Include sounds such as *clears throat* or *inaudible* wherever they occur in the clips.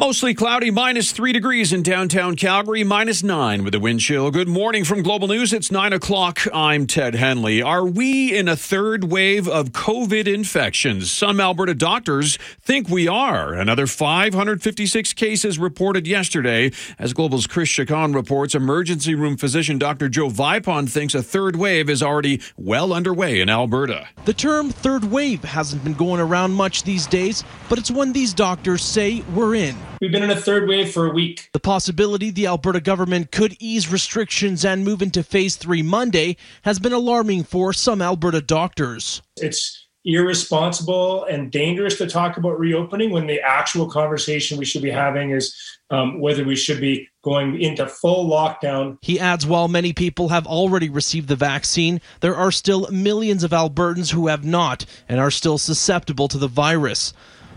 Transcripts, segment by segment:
Mostly cloudy, minus three degrees in downtown Calgary, minus nine with a wind chill. Good morning from Global News. It's nine o'clock. I'm Ted Henley. Are we in a third wave of COVID infections? Some Alberta doctors think we are. Another 556 cases reported yesterday. As Global's Chris Chacon reports, emergency room physician Dr. Joe Vipond thinks a third wave is already well underway in Alberta. The term third wave hasn't been going around much these days, but it's one these doctors say we're in. We've been in a third wave for a week. The possibility the Alberta government could ease restrictions and move into phase three Monday has been alarming for some Alberta doctors. It's irresponsible and dangerous to talk about reopening when the actual conversation we should be having is um, whether we should be going into full lockdown. He adds while many people have already received the vaccine, there are still millions of Albertans who have not and are still susceptible to the virus.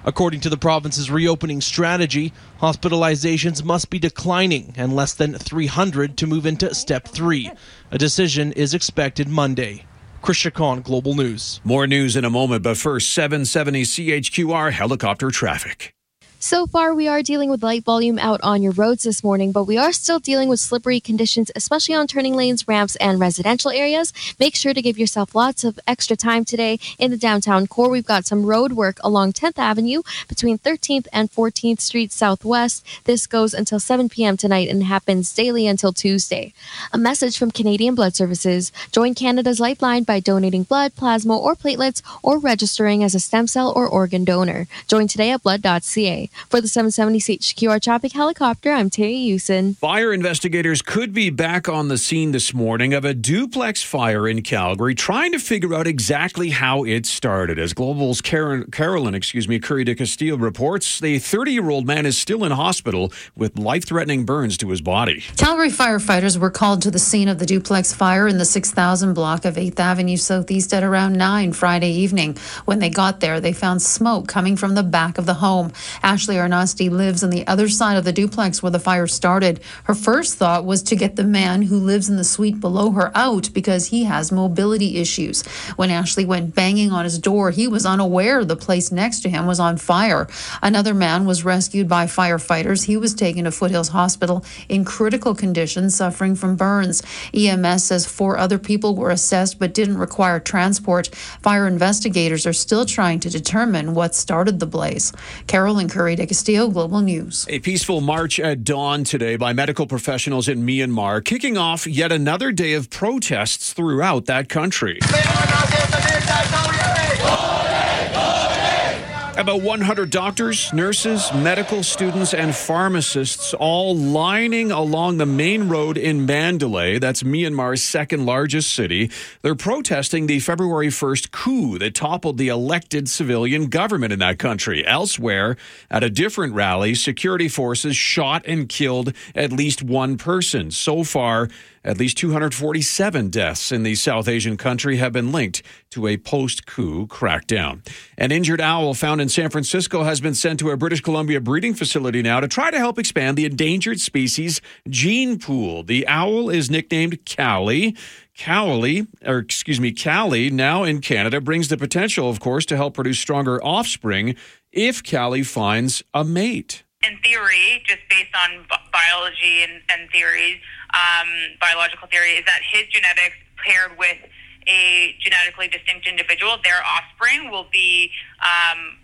According to the province's reopening strategy, hospitalizations must be declining and less than 300 to move into step three. A decision is expected Monday. Chris Chacon, Global News. More news in a moment, but first, 770 CHQR helicopter traffic. So far, we are dealing with light volume out on your roads this morning, but we are still dealing with slippery conditions, especially on turning lanes, ramps, and residential areas. Make sure to give yourself lots of extra time today in the downtown core. We've got some road work along 10th Avenue between 13th and 14th Street Southwest. This goes until 7 p.m. tonight and happens daily until Tuesday. A message from Canadian Blood Services. Join Canada's Lifeline by donating blood, plasma, or platelets, or registering as a stem cell or organ donor. Join today at blood.ca. For the 770 CHQR traffic helicopter, I'm Terry Usen. Fire investigators could be back on the scene this morning of a duplex fire in Calgary, trying to figure out exactly how it started. As Global's Karen, Carolyn, excuse me, Kury de Castillo reports, the 30-year-old man is still in hospital with life-threatening burns to his body. Calgary firefighters were called to the scene of the duplex fire in the 6000 block of 8th Avenue Southeast at around 9 Friday evening. When they got there, they found smoke coming from the back of the home. Ashley Arnosti lives on the other side of the duplex where the fire started. Her first thought was to get the man who lives in the suite below her out because he has mobility issues. When Ashley went banging on his door, he was unaware the place next to him was on fire. Another man was rescued by firefighters. He was taken to Foothills Hospital in critical condition, suffering from burns. EMS says four other people were assessed but didn't require transport. Fire investigators are still trying to determine what started the blaze. Carolyn Kury de Castillo, Global News. A peaceful march at dawn today by medical professionals in Myanmar, kicking off yet another day of protests throughout that country. About 100 doctors, nurses, medical students, and pharmacists all lining along the main road in Mandalay. That's Myanmar's second largest city. They're protesting the February 1st coup that toppled the elected civilian government in that country. Elsewhere, at a different rally, security forces shot and killed at least one person. So far, at least 247 deaths in the South Asian country have been linked to a post coup crackdown. An injured owl found in San Francisco has been sent to a British Columbia breeding facility now to try to help expand the endangered species gene pool. The owl is nicknamed Callie. Cowley, or excuse me, Callie, now in Canada, brings the potential, of course, to help produce stronger offspring if Callie finds a mate. In theory, just based on biology and, and theories, um, biological theory, is that his genetics paired with a genetically distinct individual, their offspring will be um,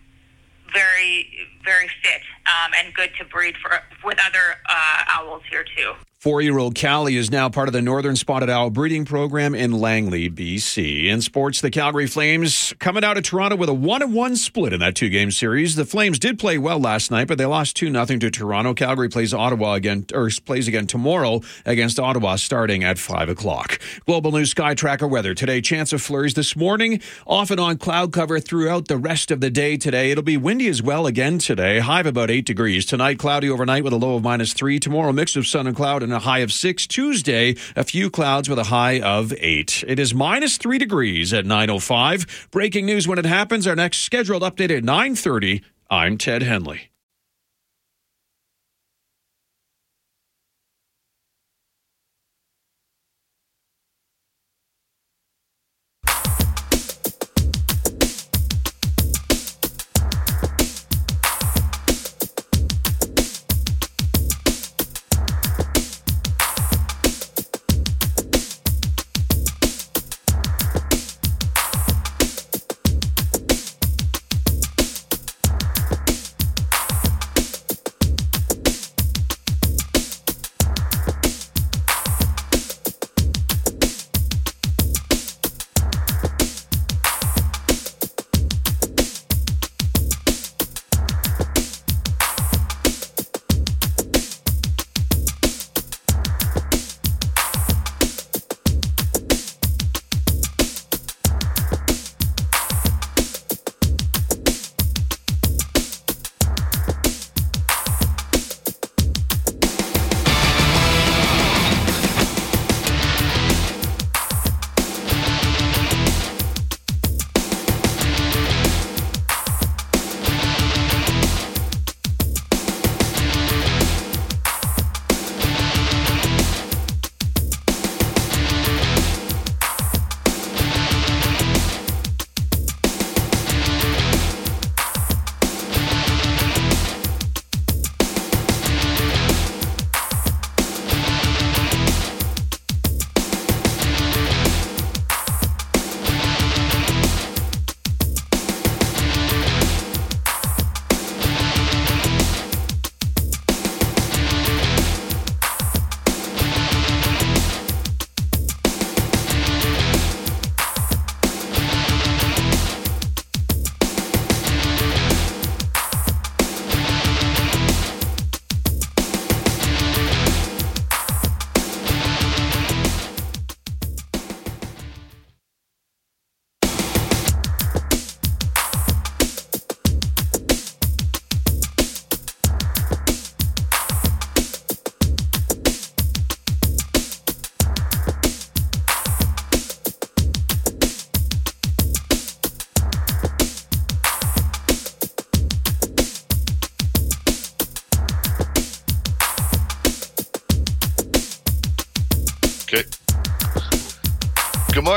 very, very fit um, and good to breed for with other uh, owls here too. Four year old Callie is now part of the Northern Spotted Owl breeding program in Langley, BC. In sports, the Calgary Flames coming out of Toronto with a 1 1 split in that two game series. The Flames did play well last night, but they lost 2 0 to Toronto. Calgary plays Ottawa again, or plays again tomorrow against Ottawa starting at 5 o'clock. Global News Sky Tracker weather. Today, chance of flurries this morning, off and on cloud cover throughout the rest of the day today. It'll be windy as well again today, high of about 8 degrees. Tonight, cloudy overnight with a low of minus 3. Tomorrow, mix of sun and cloud and a high of six. Tuesday, a few clouds with a high of eight. It is minus three degrees at 9.05. Breaking news when it happens. Our next scheduled update at 9.30. I'm Ted Henley.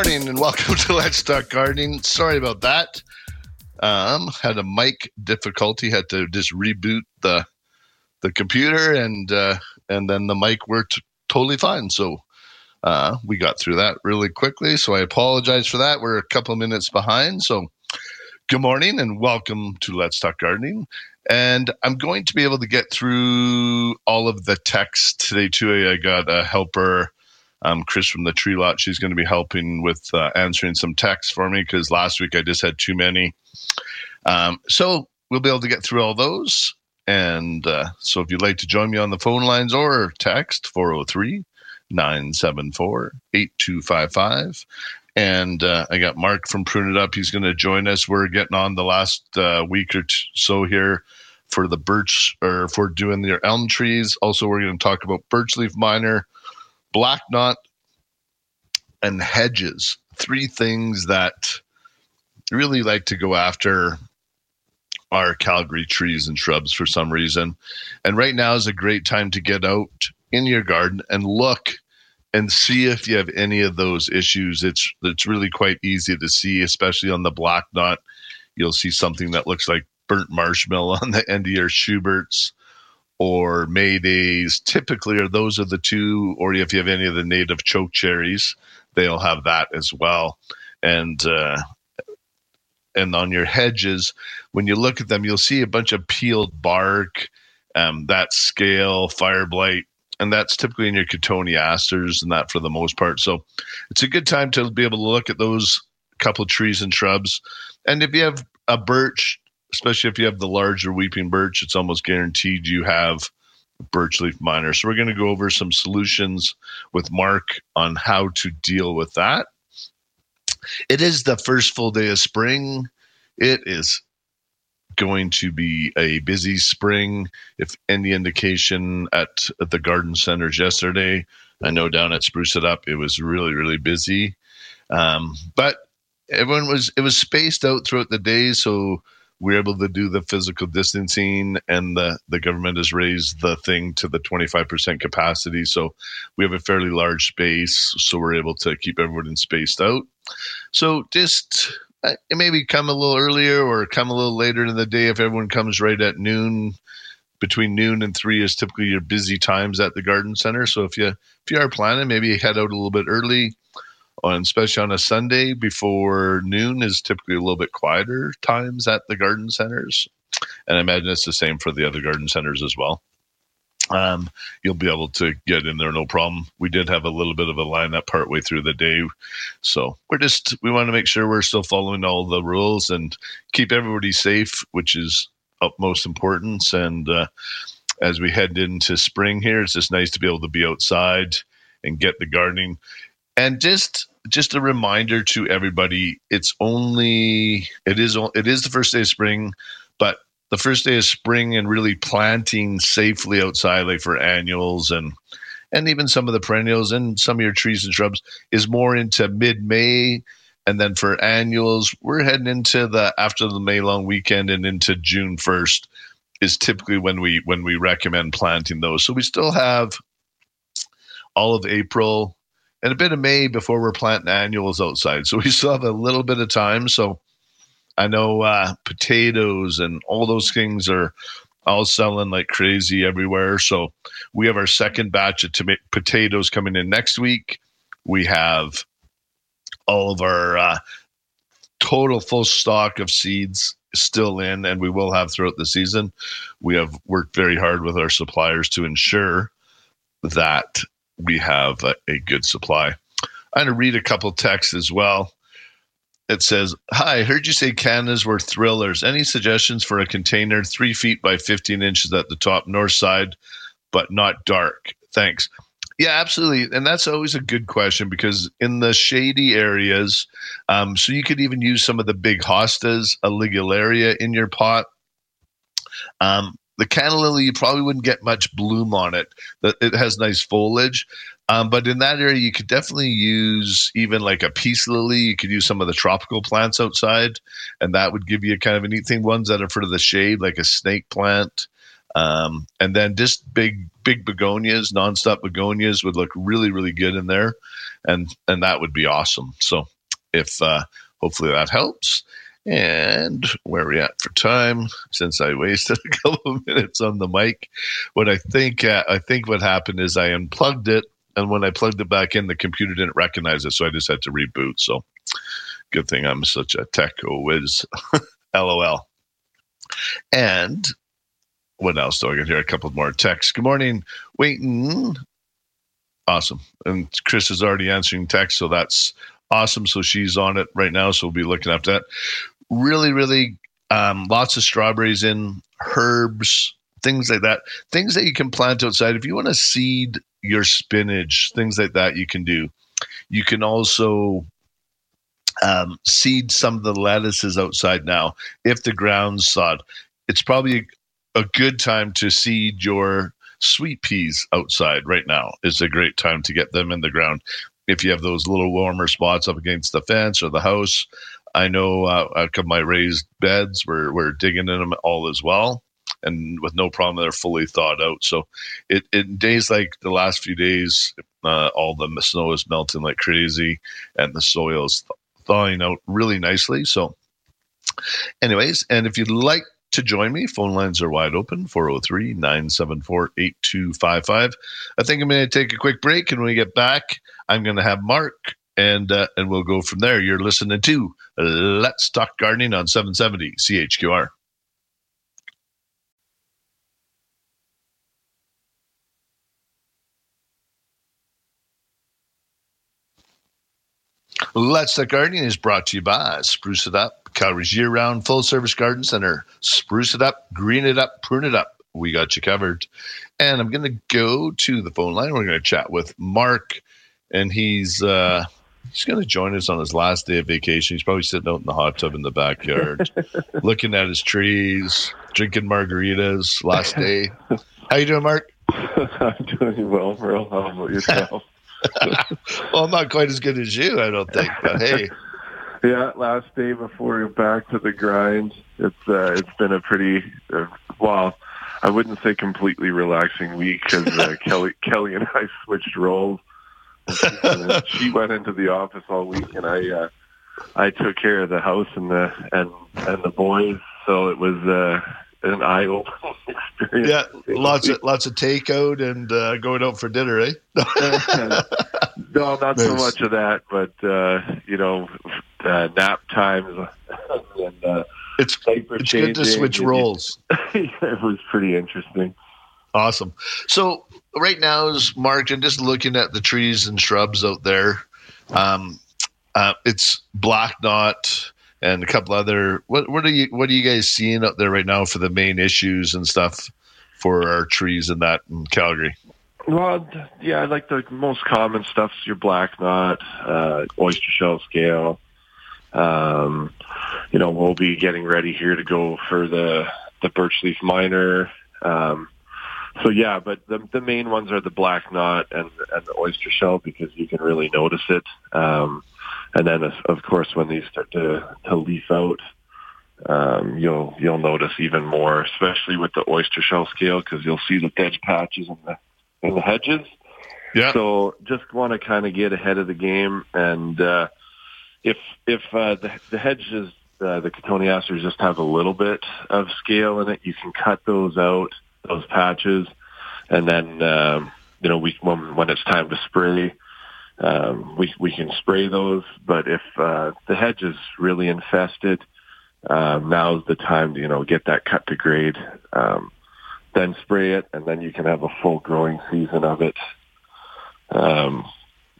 Morning and welcome to Let's Talk Gardening. Sorry about that. Um, had a mic difficulty. Had to just reboot the the computer, and uh, and then the mic worked totally fine. So uh, we got through that really quickly. So I apologize for that. We're a couple minutes behind. So good morning and welcome to Let's Talk Gardening. And I'm going to be able to get through all of the text today too. I got a helper um, Chris from the Tree Lot. She's going to be helping with uh, answering some texts for me because last week I just had too many. Um, so we'll be able to get through all those. And uh, so if you'd like to join me on the phone lines or text 403 974 8255. And uh, I got Mark from Prune It Up. He's going to join us. We're getting on the last uh, week or so here for the birch or for doing their elm trees. Also, we're going to talk about birch leaf miner black knot, and hedges. Three things that really like to go after our Calgary trees and shrubs for some reason. And right now is a great time to get out in your garden and look and see if you have any of those issues. It's it's really quite easy to see, especially on the black knot. You'll see something that looks like burnt marshmallow *laughs* on the end of your Schuberts or Maydays typically are those are the two, or if you have any of the native choke cherries, they'll have that as well. And uh, and on your hedges, when you look at them, you'll see a bunch of peeled bark, um, that scale, fire blight, and that's typically in your cotoneasters and that for the most part. So it's a good time to be able to look at those couple trees and shrubs. And if you have a birch, especially if you have the larger weeping birch, it's almost guaranteed you have birch leaf miner. So we're going to go over some solutions with Mark on how to deal with that. It is the first full day of spring. It is going to be a busy spring. If any indication at, at the garden centers yesterday, I know down at Spruce It Up, it was really, really busy. Um, but everyone was, it was spaced out throughout the day. So we're able to do the physical distancing and the, the government has raised the thing to the 25% capacity. So we have a fairly large space so we're able to keep everyone spaced out. So just uh, maybe come a little earlier or come a little later in the day if everyone comes right at noon. Between noon and three is typically your busy times at the garden center. So if you if you are planning maybe head out a little bit early on especially on a Sunday before noon is typically a little bit quieter times at the garden centers. And I imagine it's the same for the other garden centers as well. Um, you'll be able to get in there no problem. We did have a little bit of a lineup partway through the day, so we're just we want to make sure we're still following all the rules and keep everybody safe, which is utmost importance. And uh, as we head into spring here, it's just nice to be able to be outside and get the gardening and just just a reminder to everybody it's only it is it is the first day of spring but the first day of spring and really planting safely outside like for annuals and and even some of the perennials and some of your trees and shrubs is more into mid-may. And then for annuals we're heading into the after the may long weekend and into june 1st is typically when we when we recommend planting those. So we still have all of april and a bit of May before we're planting annuals outside. So we still have a little bit of time. So I know uh, potatoes and all those things are all selling like crazy everywhere. So we have our second batch of tom- potatoes coming in next week. We have all of our uh, total full stock of seeds still in, and we will have throughout the season. We have worked very hard with our suppliers to ensure that we have a, a good supply. I'm going to read a couple texts as well. It says, Hi, I heard you say cannas were thrillers. Any suggestions for a container three feet by 15 inches at the top north side, but not dark? Thanks. Yeah, absolutely. And that's always a good question because in the shady areas, um, so you could even use some of the big hostas, a ligularia in your pot. Um, the canna lily, you probably wouldn't get much bloom on it. It has nice foliage. Um, but in that area, you could definitely use even like a peace lily. You could use some of the tropical plants outside, and that would give you kind of a neat thing. Ones that are for the shade, like a snake plant, Um, and then just big, big begonias, nonstop begonias would look really, really good in there, and and that would be awesome. So, if uh, hopefully that helps. And where are we at for time? Since I wasted *laughs* a couple of minutes on the mic, what I think uh, I think what happened is I unplugged it, and when I plugged it back in, the computer didn't recognize it, so I just had to reboot. So, good thing I'm such a tech whiz. *laughs* LOL. And what else do I get here? A couple more texts. Good morning, waiting. Awesome. And Chris is already answering text, so that's awesome. So she's on it right now. So we'll be looking after that. Really, really um, lots of strawberries in, herbs, things like that. Things that you can plant outside. If you want to seed your spinach, things like that, you can do. You can also um, seed some of the lettuces outside now if the ground's sod. It's probably a good time to seed your sweet peas outside right now. It's a great time to get them in the ground. If you have those little warmer spots up against the fence or the house, I know uh, a couple of my raised beds, we're, we're digging in them all as well. And with no problem, they're fully thawed out. So, it in days like the last few days, uh, all the snow is melting like crazy, and the soil is thawing out really nicely. So, anyways, and if you'd like to join me, phone lines are wide open 403 974 8255. I think I'm going to take a quick break. And when we get back, I'm going to have Mark and uh, and we'll go from there. You're listening to Let's Talk Gardening on 770 CHQR. Let's Talk Gardening is brought to you by Spruce It Up, Calgary's year round full service garden center. Spruce it up, green it up, prune it up. We got you covered. And I'm going to go to the phone line. We're going to chat with Mark, and he's. Uh, He's going to join us on his last day of vacation. He's probably sitting out in the hot tub in the backyard, *laughs* looking at his trees, drinking margaritas. Last day. How you doing, Mark? *laughs* I'm doing well, Merle. How about yourself? *laughs* well, I'm not quite as good as you, I don't think. But hey, yeah, last day before we're back to the grind. It's uh, it's been a pretty uh, well, I wouldn't say completely relaxing week because uh, Kelly Kelly and I switched roles. She went into the office all week, and I uh, I took care of the house and the and and the boys. So it was uh, an eye opening *laughs* experience. Yeah, lots of lots of takeout and uh, going out for dinner, eh? *laughs* no, not nice. so much of that, but uh, you know, uh, nap times and uh, it's it's good to switch roles. *laughs* it was pretty interesting. Awesome. So right now is marked and just looking at the trees and shrubs out there. Um, uh, it's black knot and a couple other. What what are you what are you guys seeing out there right now for the main issues and stuff for our trees and that in Calgary? Well, yeah, I like the most common stuff's your black knot, uh, oyster shell scale. Um, you know, we'll be getting ready here to go for the the birch leaf miner. Um, so yeah, but the the main ones are the black knot and and the oyster shell because you can really notice it. Um, and then of course when these start to to leaf out, um, you'll you'll notice even more, especially with the oyster shell scale, because you'll see the dead patches in the in the hedges. Yeah. So just want to kind of get ahead of the game, and uh, if if uh, the the hedges, uh, the cotoneasters just have a little bit of scale in it, you can cut those out, those patches, and then um, you know we when when it's time to spray, um, we we can spray those. But if uh, the hedge is really infested, um, now's the time to you know get that cut to grade, um, then spray it, and then you can have a full growing season of it. Um,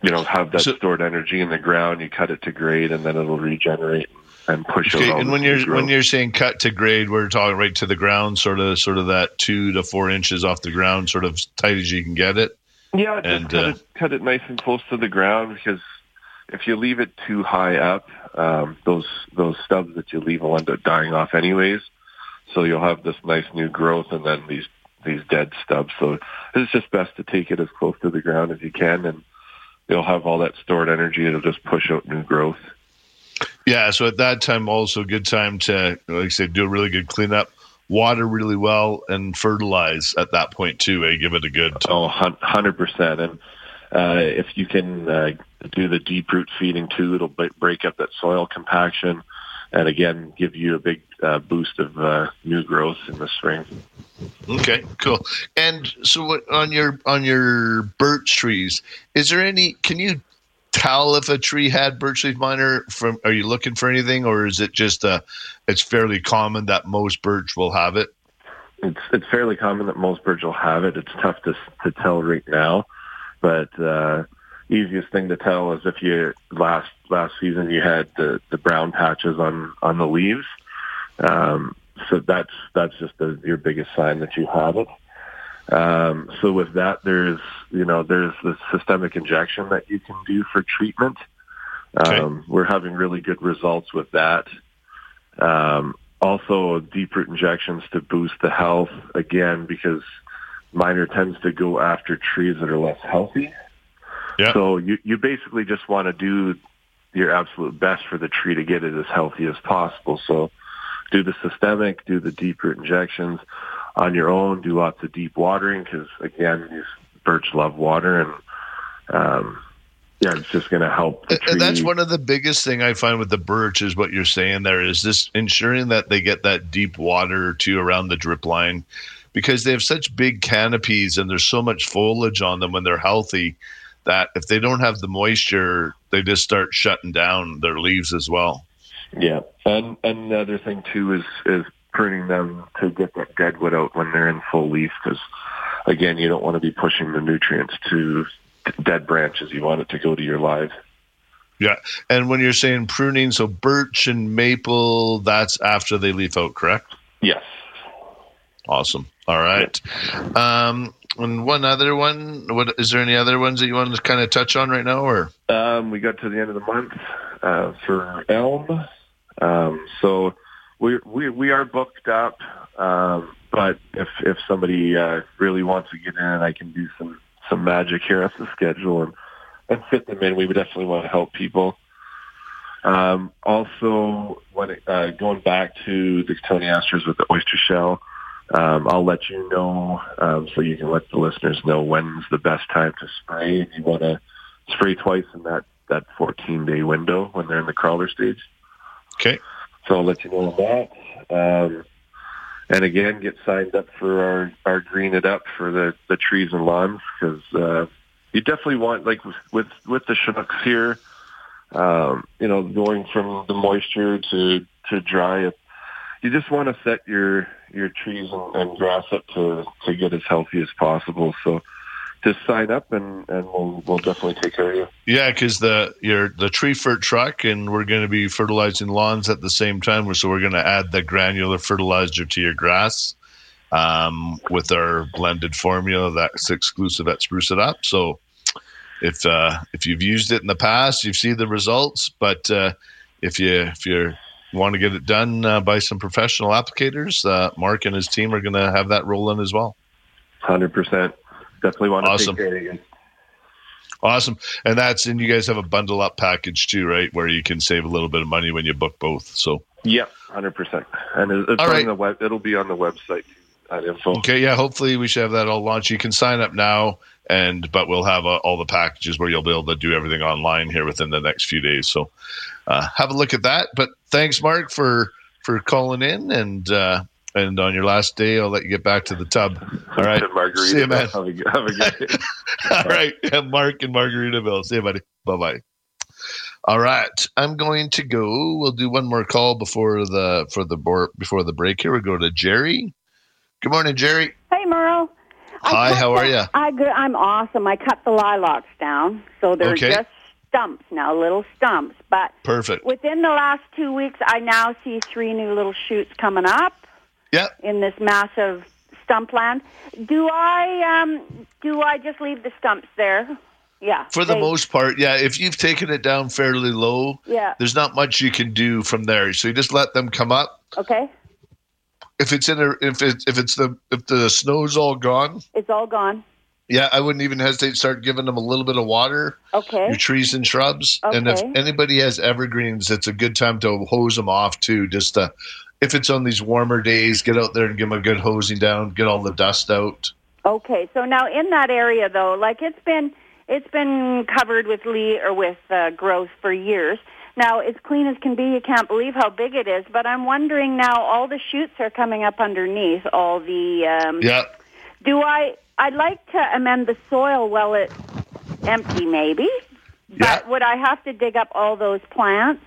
you know, have that so, stored energy in the ground. You cut it to grade, and then it'll regenerate and push okay, And when you're when you're saying cut to grade, we're talking right to the ground, sort of sort of that two to four inches off the ground, sort of tight as you can get it. Yeah, just and, cut, uh, it, cut it nice and close to the ground because if you leave it too high up, um, those those stubs that you leave will end up dying off anyways. So you'll have this nice new growth and then these these dead stubs. So it's just best to take it as close to the ground as you can, and you'll have all that stored energy. It'll just push out new growth. Yeah. So at that time, also good time to, like I said, do a really good cleanup. water really well and fertilize at that point too. Eh? Give it a good. Oh, hundred percent. And uh, if you can uh, do the deep root feeding too, it'll break up that soil compaction, and again give you a big uh, boost of uh, new growth in the spring. Okay, cool. And so, what, on your on your birch trees, is there any? Can you tell if a tree had birch leaf miner? From are you looking for anything, or is it just uh, it's fairly common that most birch will have it? It's it's fairly common that most birch will have it. It's tough to to tell right now. But uh, easiest thing to tell is if you last last season you had the, the brown patches on on the leaves. Um, so that's that's just the, your biggest sign that you have it. Um, so with that, there's you know there's the systemic injection that you can do for treatment. Okay. Um, we're having really good results with that. Um, also, deep root injections to boost the health again because miner tends to go after trees that are less healthy. Yeah. So you, you basically just want to do your absolute best for the tree to get it as healthy as possible. So do the systemic, do the deep root injections on your own, do lots of deep watering because again, these birch love water and, um, yeah, it's just going to help. And that's one of the biggest thing I find with the birch is what you're saying there is this ensuring that they get that deep water too around the drip line because they have such big canopies and there's so much foliage on them when they're healthy that if they don't have the moisture, they just start shutting down their leaves as well. Yeah, and and another thing too is is pruning them to get that deadwood out when they're in full leaf because again, you don't want to be pushing the nutrients to dead branches. You want it to go to your live. Yeah, and when you're saying pruning, so birch and maple, that's after they leaf out, correct? Yes. Awesome. All right. Um, and one other one. What is there? Any other ones that you want to kind of touch on right now, or? Um, we got to the end of the month uh, for elm, um, so we we are booked up. Um, but if if somebody uh, really wants to get in, I can do some some magic here at the schedule and and fit them in. We would definitely want to help people. Um, also, when it, uh, going back to the asters with the oyster shell um, I'll let you know um, so you can let the listeners know when's the best time to spray. If you want to spray twice in that, that 14 day window when they're in the crawler stage. Okay. So I'll let you know that. Um, and again, get signed up for our, our green it up for the, the trees and lawns because uh, you definitely want, like with, with, with the Chinooks here, um, you know, going from the moisture to, to dry, you just want to set your your trees and, and grass up to to get as healthy as possible. So just sign up and and we'll we'll definitely take care of you. Yeah, because the your the tree fert truck and we're going to be fertilizing lawns at the same time. So we're going to add the granular fertilizer to your grass um, with our blended formula that's exclusive at Spruce It Up. So if uh, if you've used it in the past, you've seen the results. But uh, if you if you're want to get it done uh, by some professional applicators, uh, Mark and his team are going to have that rolling as well. Hundred percent, definitely want to awesome. take you. Awesome, and that's and you guys have a bundle up package too, right? Where you can save a little bit of money when you book both. So yeah, hundred percent, and it's All on right. the web. It'll be on the website. That info. Okay, yeah. Hopefully, we should have that all launched. You can sign up now, and but we'll have uh, all the packages where you'll be able to do everything online here within the next few days. So uh, have a look at that. But thanks, Mark, for for calling in and uh, and on your last day, I'll let you get back to the tub. All right, *laughs* Margarita. See you, man. Have a, have a good day. *laughs* All right, yeah, Mark and Margaritaville. See you, buddy. Bye bye. All right, I'm going to go. We'll do one more call before the for the before the break. Here we go to Jerry. Good morning, Jerry. Hey, Merle. Hi, how are you? I good. I'm awesome. I cut the lilacs down, so they're okay. just stumps now, little stumps. But perfect. Within the last two weeks, I now see three new little shoots coming up. Yeah. In this massive stump land, do I um do I just leave the stumps there? Yeah. For the they, most part, yeah. If you've taken it down fairly low, yeah. there's not much you can do from there. So you just let them come up. Okay. If it's in a if it if it's the if the snow's all gone, it's all gone. Yeah, I wouldn't even hesitate to start giving them a little bit of water. Okay. Your trees and shrubs. Okay. And if anybody has evergreens, it's a good time to hose them off too, just to if it's on these warmer days, get out there and give them a good hosing down, get all the dust out. Okay, so now in that area though, like it's been it's been covered with le or with uh, growth for years. Now it's clean as can be. You can't believe how big it is. But I'm wondering now, all the shoots are coming up underneath. All the um, Yeah. do I? I'd like to amend the soil while it's empty, maybe. Yeah. But would I have to dig up all those plants?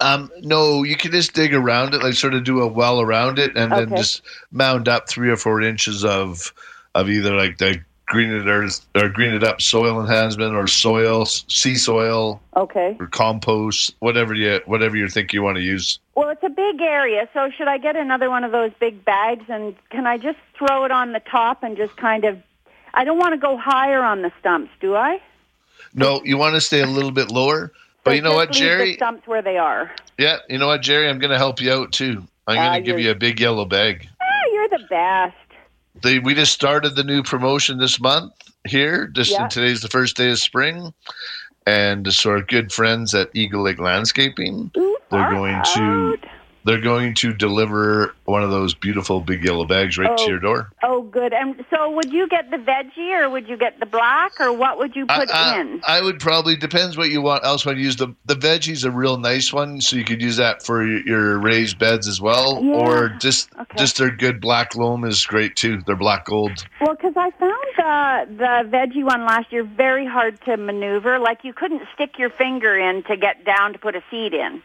Um, no, you can just dig around it, like sort of do a well around it, and then just mound up three or four inches of of either like the greened earth or greened up soil enhancement or soil, sea soil Okay. or compost, whatever you whatever you think you want to use. Well, it's a big area, so should I get another one of those big bags and can I just throw it on the top and just kind of I don't want to go higher on the stumps, do I? No, you want to stay a little bit lower. But you know what, Jerry? stumps where they are. Yeah, you know what, Jerry? I'm going to help you out too. I'm going Ah, to give you're- a big yellow bag. Ah, you're the best. They, we just started the new promotion this month here. Just Yeah. today's the first day of spring, and so our good friends at Eagle Lake Landscaping, Ooh, they're going to out. They're going to deliver one of those beautiful big yellow bags right to Oh. your door. Oh, good. And so, would you get the veggie, or would you get the black, or what would you put I, I- in? I would probably depends what you want. Else, want to use the the veggie's a real nice one, so you could use that for your, your raised beds as well, Yeah. or just Okay. just their good black loam is great too. They're black gold. Well, because I found the the veggie one last year very hard to maneuver. Like you couldn't stick your finger in to get down to put a seed in.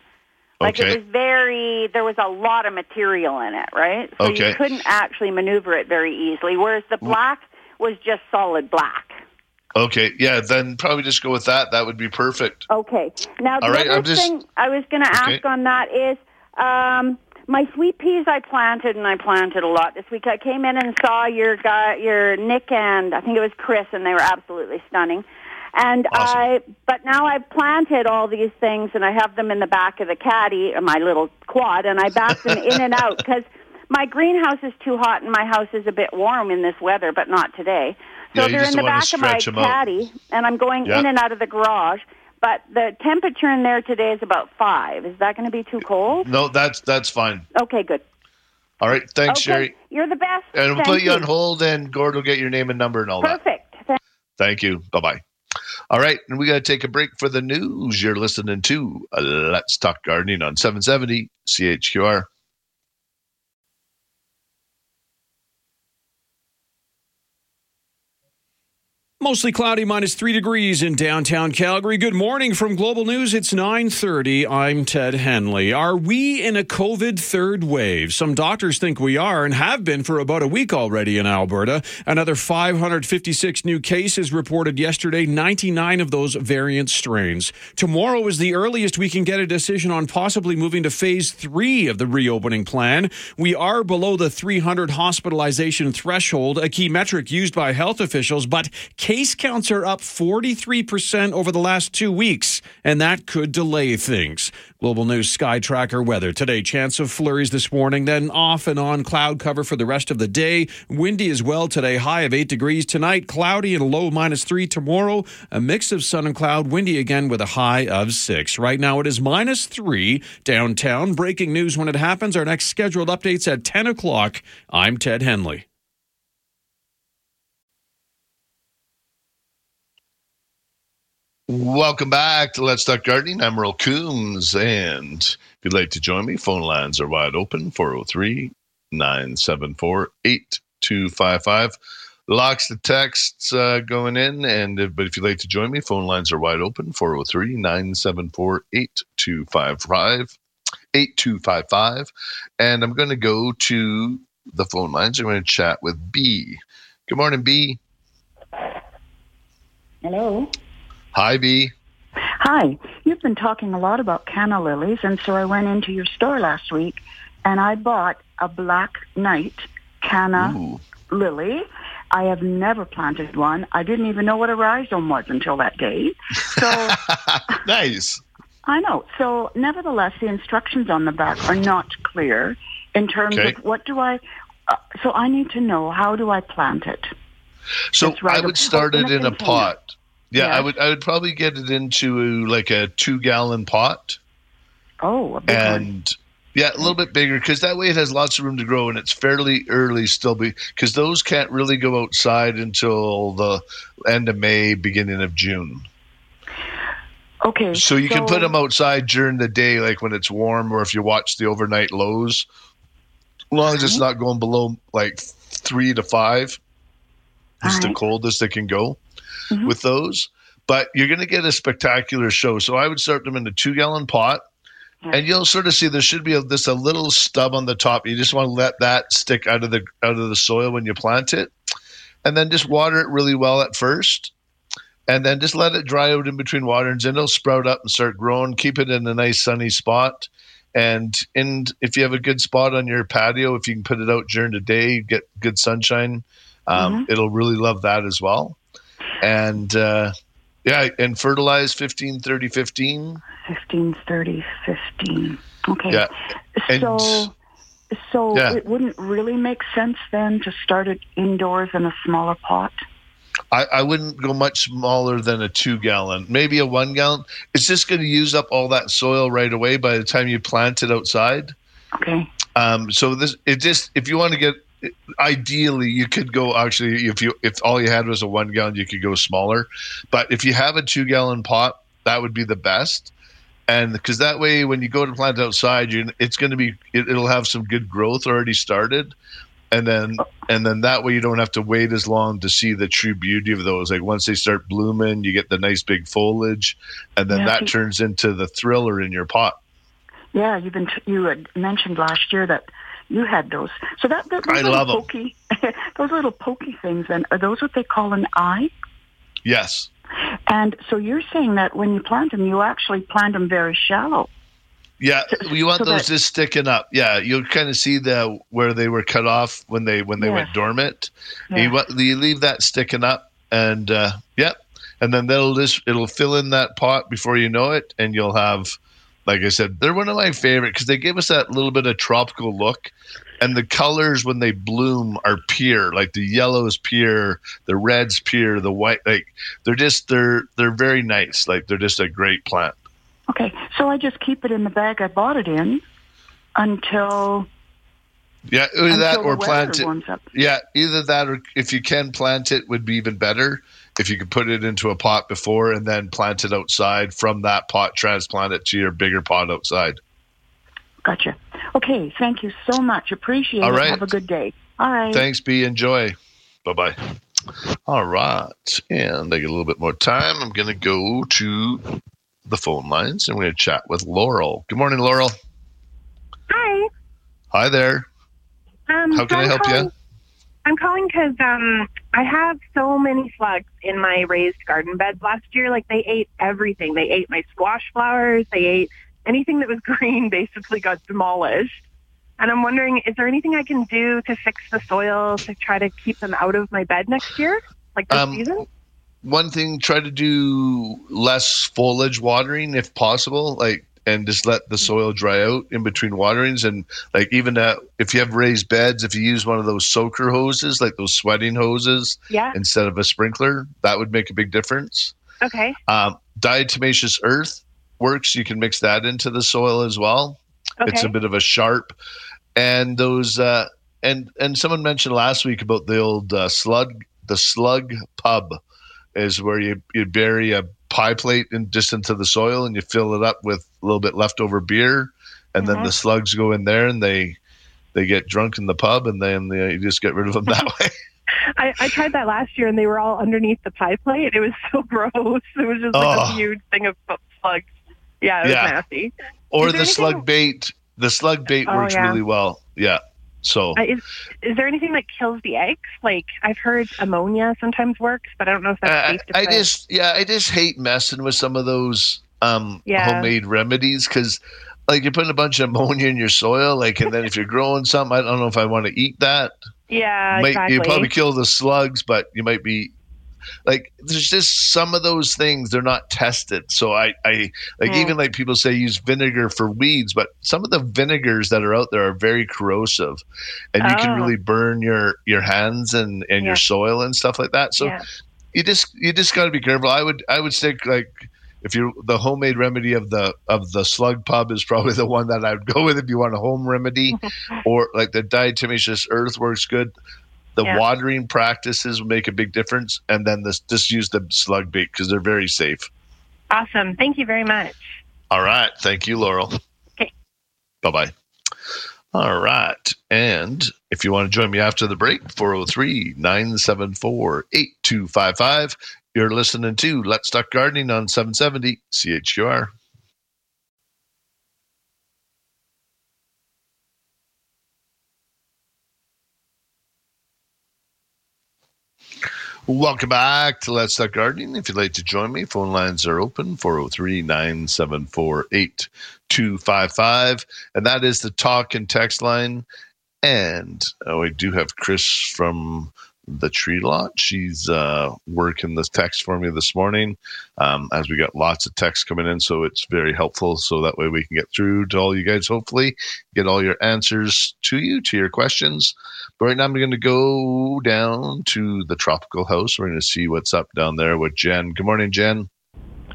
Like Okay. it was very, there was a lot of material in it, right? So Okay. you couldn't actually maneuver it very easily. Whereas the black was just solid black. Okay, yeah, then probably just go with that. That would be perfect. Okay. Now the All right, other I'm just- thing I was going to ask Okay. on that is um, my sweet peas I planted and I planted a lot this week. I came in and saw your guy, your Nick and I think it was Chris, and they were absolutely stunning. And Awesome. I, but now I've planted all these things and I have them in the back of the caddy, uh, my little quad, and I back them in and out because my greenhouse is too hot and my house is a bit warm in this weather, but not today. So Yeah, they're in the back of my 'em out. caddy, and I'm going Yeah. in and out of the garage. But the temperature in there today is about five. Is that going to be too cold? No, that's that's fine. Okay, good. All right, thanks, okay, Sherry. you're the best. And we'll Thank put you on hold, and Gord will get your name and number and all that. Perfect. Thank you. Bye bye. All right, and we got to take a break for the news. You're listening to Let's Talk Gardening on 770 CHQR. Mostly cloudy, minus three degrees in downtown Calgary. Good morning from Global News. It's 9:30. I'm Ted Henley. Are we in a COVID third wave? Some doctors think we are and have been for about a week already in Alberta. Another 556 new cases reported yesterday. 99 of those variant strains. Tomorrow is the earliest we can get a decision on possibly moving to phase three of the reopening plan. We are below the 300 hospitalization threshold, a key metric used by health officials, but case counts are up 43% over the last two weeks, and that could delay things. Global News Sky Tracker weather. Today, chance of flurries this morning, then off and on cloud cover for the rest of the day. Windy as well today, high of 8 degrees. Tonight, cloudy and low minus 3. Tomorrow, a mix of sun and cloud, windy again with a high of 6. Right now, it is minus 3 downtown. Breaking news when it happens. Our next scheduled updates at 10 o'clock. I'm Ted Henley. Welcome back to Let's Talk Gardening. I'm Earl Coombs, and if you'd like to join me, phone lines are wide open 403 974 8255. Lots of texts uh, going in, and if, but if you'd like to join me, phone lines are wide open 403 974 8255. 8255. And I'm going to go to the phone lines. I'm going to chat with B. Good morning, B. Hello. Hi, B. Hi. You've been talking a lot about canna lilies, and so I went into your store last week and I bought a black knight canna Ooh. lily. I have never planted one. I didn't even know what a rhizome was until that day. So *laughs* nice. *laughs* I know. So nevertheless, the instructions on the back are not clear in terms Okay. of what do I. Uh, so I need to know how do I plant it? So right. I would start it in a container. pot. Yeah, I would. I would probably get it into like a two gallon pot, Oh, a big one. and Yeah, a little bit bigger because that way it has lots of room to grow and it's fairly early still because those can't really go outside until the end of May, beginning of June. Okay. So you can put them outside during the day, like when it's warm, or if you watch the overnight lows. As long as it's not going below like three to five, it's the coldest it can go Mhm. with those. But you're going to get a spectacular show. So I would start them in a two gallon pot. And you'll sort of see there should be a, this a little stub on the top. You just want to let that stick out of the out of the soil when you plant it, and then just water it really well at first, and then just let it dry out in between waterings, and it'll sprout up and start growing. Keep it in a nice sunny spot, and in if you have a good spot on your patio, if you can put it out during the day, get good sunshine, um, it'll really love that as well. And uh, yeah, and fertilize 15, 30, 15. 15, 30, 15. Okay. Yeah. And- so, so Yeah. it wouldn't really make sense then to start it indoors in a smaller pot. I, I wouldn't go much smaller than a two gallon, maybe a one gallon. It's just going to use up all that soil right away by the time you plant it outside. Okay. Um, so this it just if you want to get ideally you could go actually if you if all you had was a one gallon you could go smaller, but if you have a two gallon pot that would be the best. And because that way, when you go to plant outside, you it's going to be it, it'll have some good growth already started, and then and then that way you don't have to wait as long to see the true beauty of those. Like once they start blooming, you get the nice big foliage, and then Yeah, that turns into the thriller in your pot. Yeah, you've been you had mentioned last year that you had those. So that, that those I little pokey, *laughs* those little pokey things. Then are those what they call an eye? Yes. And so you're saying that when you plant them, you actually plant them very shallow. Yeah, you want so those that- just sticking up. Yeah, you'll kind of see the where they were cut off when they when they went dormant. Yeah. You, want- you leave that sticking up, and uh, yep, and then they'll just it'll fill in that pot before you know it, and you'll have, like I said, they're one of my favorite because they give us that little bit of tropical look, and the colors when they bloom are pure. Like the yellows pure, the reds pure, the white like they're just they're they're very nice. Like they're just a great plant. Okay, so I just keep it in the bag I bought it in until Yeah, either that or plant it. warms up. Yeah, either that or if you can plant it would be even better. If you could put it into a pot before and then plant it outside from that pot, transplant it to your bigger pot outside. Gotcha. Okay, thank you so much. Appreciate All it. right. Have a good day. All right. Thanks, B. Enjoy. Bye bye. All right. And I get a little bit more time. I'm going to go to the phone lines and we're going to chat with Laurel. Good morning, Laurel. Hi. Hi there. Um, How can I help calling, you? I'm calling because um, I have so many slugs in my raised garden beds last year. Like they ate everything. They ate my squash flowers. They ate anything that was *laughs* green. Basically, got demolished. And I'm wondering, is there anything I can do to fix the soil to try to keep them out of my bed next year, like this Um, season? one thing try to do less foliage watering if possible like and just let the soil dry out in between waterings and like even uh, if you have raised beds if you use one of those soaker hoses like those sweating hoses Yeah. instead of a sprinkler that would make a big difference Okay. um, diatomaceous earth works you can mix that into the soil as well Okay. it's a bit of a sharp and those uh, and and someone mentioned last week about the old uh, slug the slug pub is where you you bury a pie plate in just into the soil and you fill it up with little bit leftover beer and then Mhm. the slugs go in there and they they get drunk in the pub and then they, you just get rid of them that *laughs* way I, I tried that last year, and they were all underneath the pie plate. It was *laughs* so gross. It was just like Oh. a huge thing of slugs. Yeah, it was Yeah. nasty. or the there slug bait the slug bait Oh, works yeah. really well yeah so Uh, is is there anything that kills the eggs? Like I've heard ammonia sometimes works, but I don't know if that's Uh, safe to I put. just yeah, I just hate messing with some of those um Yeah. homemade remedies because like you're putting a bunch of ammonia in your soil, like and then if you're growing something, I don't know if I want to eat that. yeah, Might, exactly. You probably kill the slugs, but you might be like there's just some of those things they're not tested. So I I like Mm. even like people say use vinegar for weeds, but some of the vinegars that are out there are very corrosive, and you can Oh. really burn your your hands and and Yeah. your soil and stuff like that. So yeah. you just you just got to be careful. I would I would stick like if you the homemade remedy of the of the slug pub is probably the one that I'd go with if you want a home remedy, *laughs* or like the diatomaceous earth works good. The Yeah. watering practices will make a big difference, and then this just use the slug bait because they're very safe. Awesome. Thank you very much. All right, thank you, Laurel. Okay. Bye bye. All right. And if you want to join me after the break, 403 974 8255. You're listening to Let's Talk Gardening on 770 CHQR. Welcome back to Let's Talk Gardening. If you'd like to join me, phone lines are open 403 974 8255. And that is the talk and text line. And oh, we do have Chris from the tree lot. She's uh, working the text for me this morning um, as we got lots of texts coming in. So it's very helpful. So that way we can get through to all you guys, hopefully, get all your answers to you, to your questions. But right now I'm going to go down to the tropical house. We're going to see what's up down there with Jen. Good morning, Jen.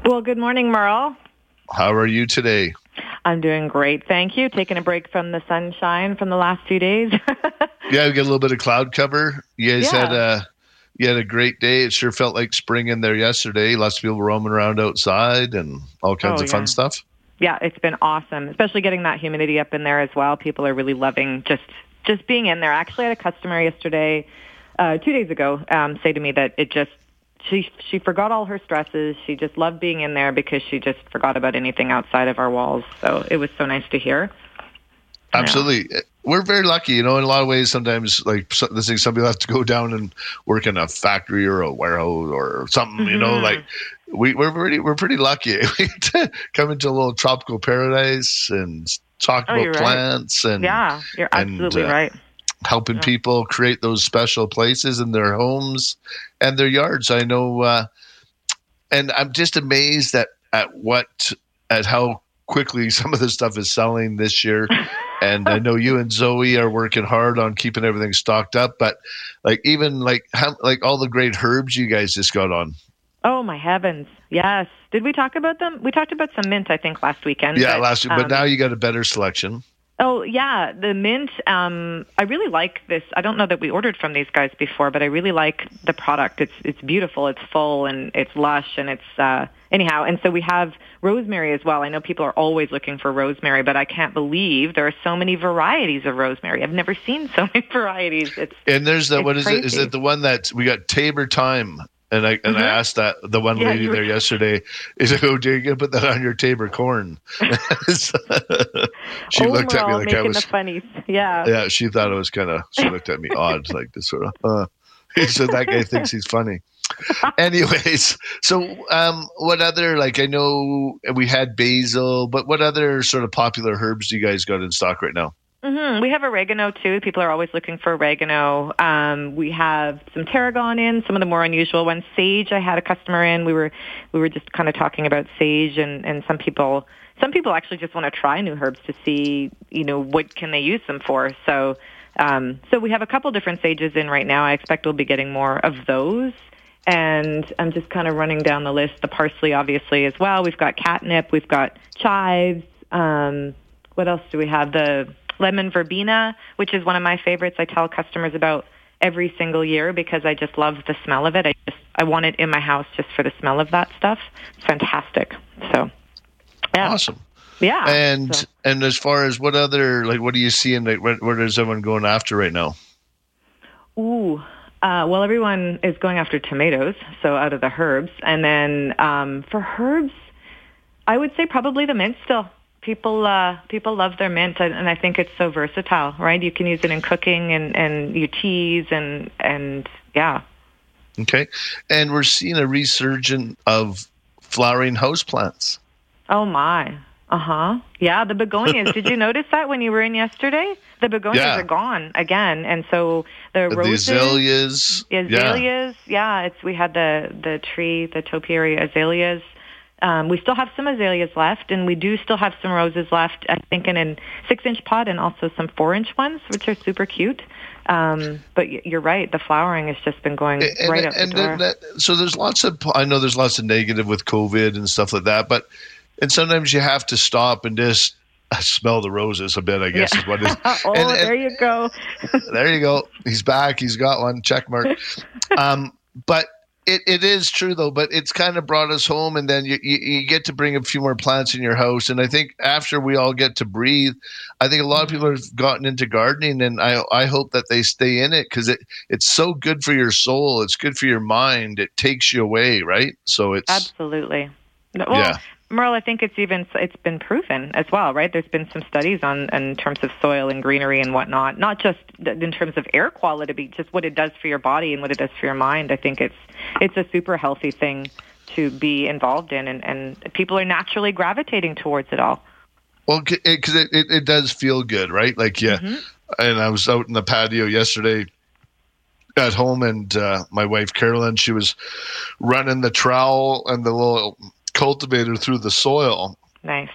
Well, good morning, Merle. How are you today? I'm doing great. Thank you. Taking a break from the sunshine from the last few days. *laughs* Yeah, we got a little bit of cloud cover. You guys Yeah. had a you had a great day. It sure felt like spring in there yesterday. Lots of people roaming around outside and all kinds Oh, of fun stuff. yeah, it's been awesome, especially getting that humidity up in there as well. People are really loving just just being in there. Actually, had a customer yesterday, uh, two days ago, um, say to me that it just she she forgot all her stresses. She just loved being in there because she just forgot about anything outside of our walls. So it was so nice to hear. Absolutely. We're very lucky, you know, in a lot of ways. Sometimes, like this thing, some people have to go down and work in a factory or a warehouse or something. You know, Mhm. like we, we're pretty we're pretty lucky. *laughs* To come into a little tropical paradise and talk Oh, about you're right. plants and yeah, you're and, absolutely uh, right. Helping Yeah. people create those special places in their homes and their yards. I know, uh, and I'm just amazed at at what at how quickly *laughs* some of this stuff is selling this year. *laughs* And I know you and Zoe are working hard on keeping everything stocked up, but like even like how like all the great herbs you guys just got on. Oh my heavens! Yes. Did we talk about them? We talked about some mint, I think, last weekend. Yeah, but, last but um, now you got a better selection. Oh yeah, the mint. Um, I really like this. I don't know that we ordered from these guys before, but I really like the product. It's it's beautiful. It's full and it's lush and it's uh, anyhow. And so we have rosemary as well. I know people are always looking for rosemary, but I can't believe there are so many varieties of rosemary. I've never *laughs* seen so many *laughs* varieties. It's And there's the It's what is it? Is it the one that we got Tabor Thyme? And I and I Mhm. asked that the one Yeah, lady there yesterday. Is like, oh, you're gonna put that on your Taber corn? *laughs* she looked at me like I was. the funnies. Yeah. Yeah, she thought it was kind of. She looked at me odd, like this sort of. Uh. *laughs* He said that guy thinks he's funny. *laughs* Anyways, so um, what other like I know we had basil, but what other sort of popular herbs do you guys got in stock right now? Hmm We have oregano too. People are always looking for oregano. Um, we have some tarragon in, some of the more unusual ones. Sage. I had a customer in. We were we were just kind of talking about sage, and and some people some people actually just want to try new herbs to see you know what can they use them for. So um, so we have a couple different sages in right now. I expect we'll be getting more of those. And I'm just kind of running down the list. The parsley, obviously, as well. We've got catnip. We've got chives. Um, what else do we have? The lemon verbena, which is one of my favorites. I tell customers about every single year because I just love the smell of it. I just I want it in my house just for the smell of that stuff. It's fantastic. So, yeah, Awesome. yeah. And So- and as far as what other like what are you see seeing like what, what is everyone going after right now? Ooh. Uh, well, everyone is going after tomatoes, so out of the herbs. And then um, for herbs, I would say probably the mint still. People uh, people love their mint, and I think it's so versatile, right? You can use it in cooking and, and your teas and and yeah. Okay, and we're seeing a resurgence of flowering houseplants. Oh my. Uh huh. Yeah, the begonias. Did you *laughs* notice that when you were in yesterday? The begonias Yeah. are gone again, and so the The roses. azaleas, The azaleas, yeah. it's we had the the tree, the topiary azaleas. Um, we still have some azaleas left, and we do still have some roses left. I think in a six-inch pot, and also some four-inch ones, which are super cute. Um, but you're right. The flowering has just been going and, right up and the door. That, so there's lots of I know there's lots of negative with COVID and stuff like that, but and sometimes you have to stop and just smell the roses a bit. I guess Yeah. is what it is. *laughs* oh, And- and- there you go. *laughs* there you go. He's back. He's got one check mark. *laughs* Um, but it, it is true though. But it's kind of brought us home, and then you, you you get to bring a few more plants in your house. And I think after we all get to breathe, I think a lot of people have gotten into gardening, and I I hope that they stay in it because it it's so good for your soul. It's good for your mind. It takes you away, right? So it's Absolutely. Well, Yeah. Merle, I think it's even it's been proven as well, right? There's been some studies on in terms of soil and greenery and whatnot, not just in terms of air quality, but just what it does for your body and what it does for your mind. I think it's it's a super healthy thing to be involved in, and, and people are naturally gravitating towards it all. Well, because it, it, it does feel good, right? Like, yeah. And I was out in the patio yesterday at home, and uh, my wife Carolyn, she was running the trowel and the little cultivator through the soil. Nice.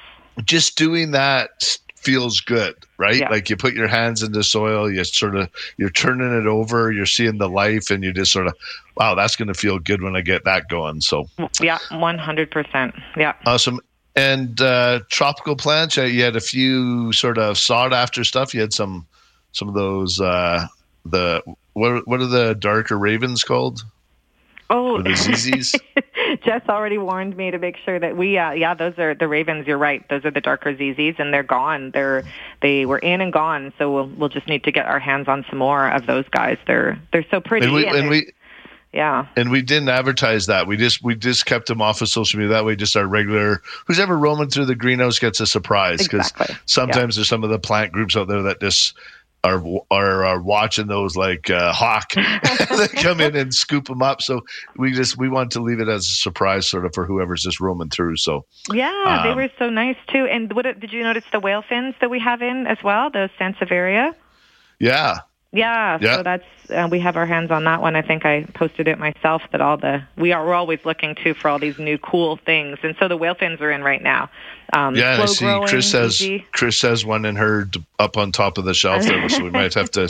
Just doing that feels good, right? Yeah. Like you put your hands in the soil, you sort of you're turning it over, you're seeing the life, and you just sort of, wow, that's going to feel good when I get that going. So Yeah, one hundred percent. Yeah. Awesome. And uh, tropical plants, you had a few sort of sought after stuff. You had some some of those uh, the what what are the darker ravens called? Oh, the ZZs? *laughs* Jess already warned me to make sure that we, uh, yeah, those are the ravens. You're right; those are the darker ZZs, and they're gone. They're they were in and gone. So we'll we'll just need to get our hands on some more of those guys. They're they're so pretty. and we and and we yeah. and we didn't advertise that. We just we just kept them off of social media. That way, just our regular who's ever roaming through the greenhouse gets a surprise because Exactly. sometimes there's some of the plant groups out there that just are are, are watching those like uh, hawk. *laughs* they come in and scoop them up. So we just we want to leave it as a surprise, sort of for whoever's just roaming through. So Yeah, they Um, were so nice too. And what did you notice the whale fins that we have in as well? The Sansevieria. yeah, Yeah, Yeah. so that's uh, we have our hands on that one. I think I posted it myself. That all the we are we're always looking too for all these new cool things, and so the whale fins are in right now. Um, yeah. I see growing, Chris has easy. Chris has one in her d- up on top of the shelf there, so we might have to.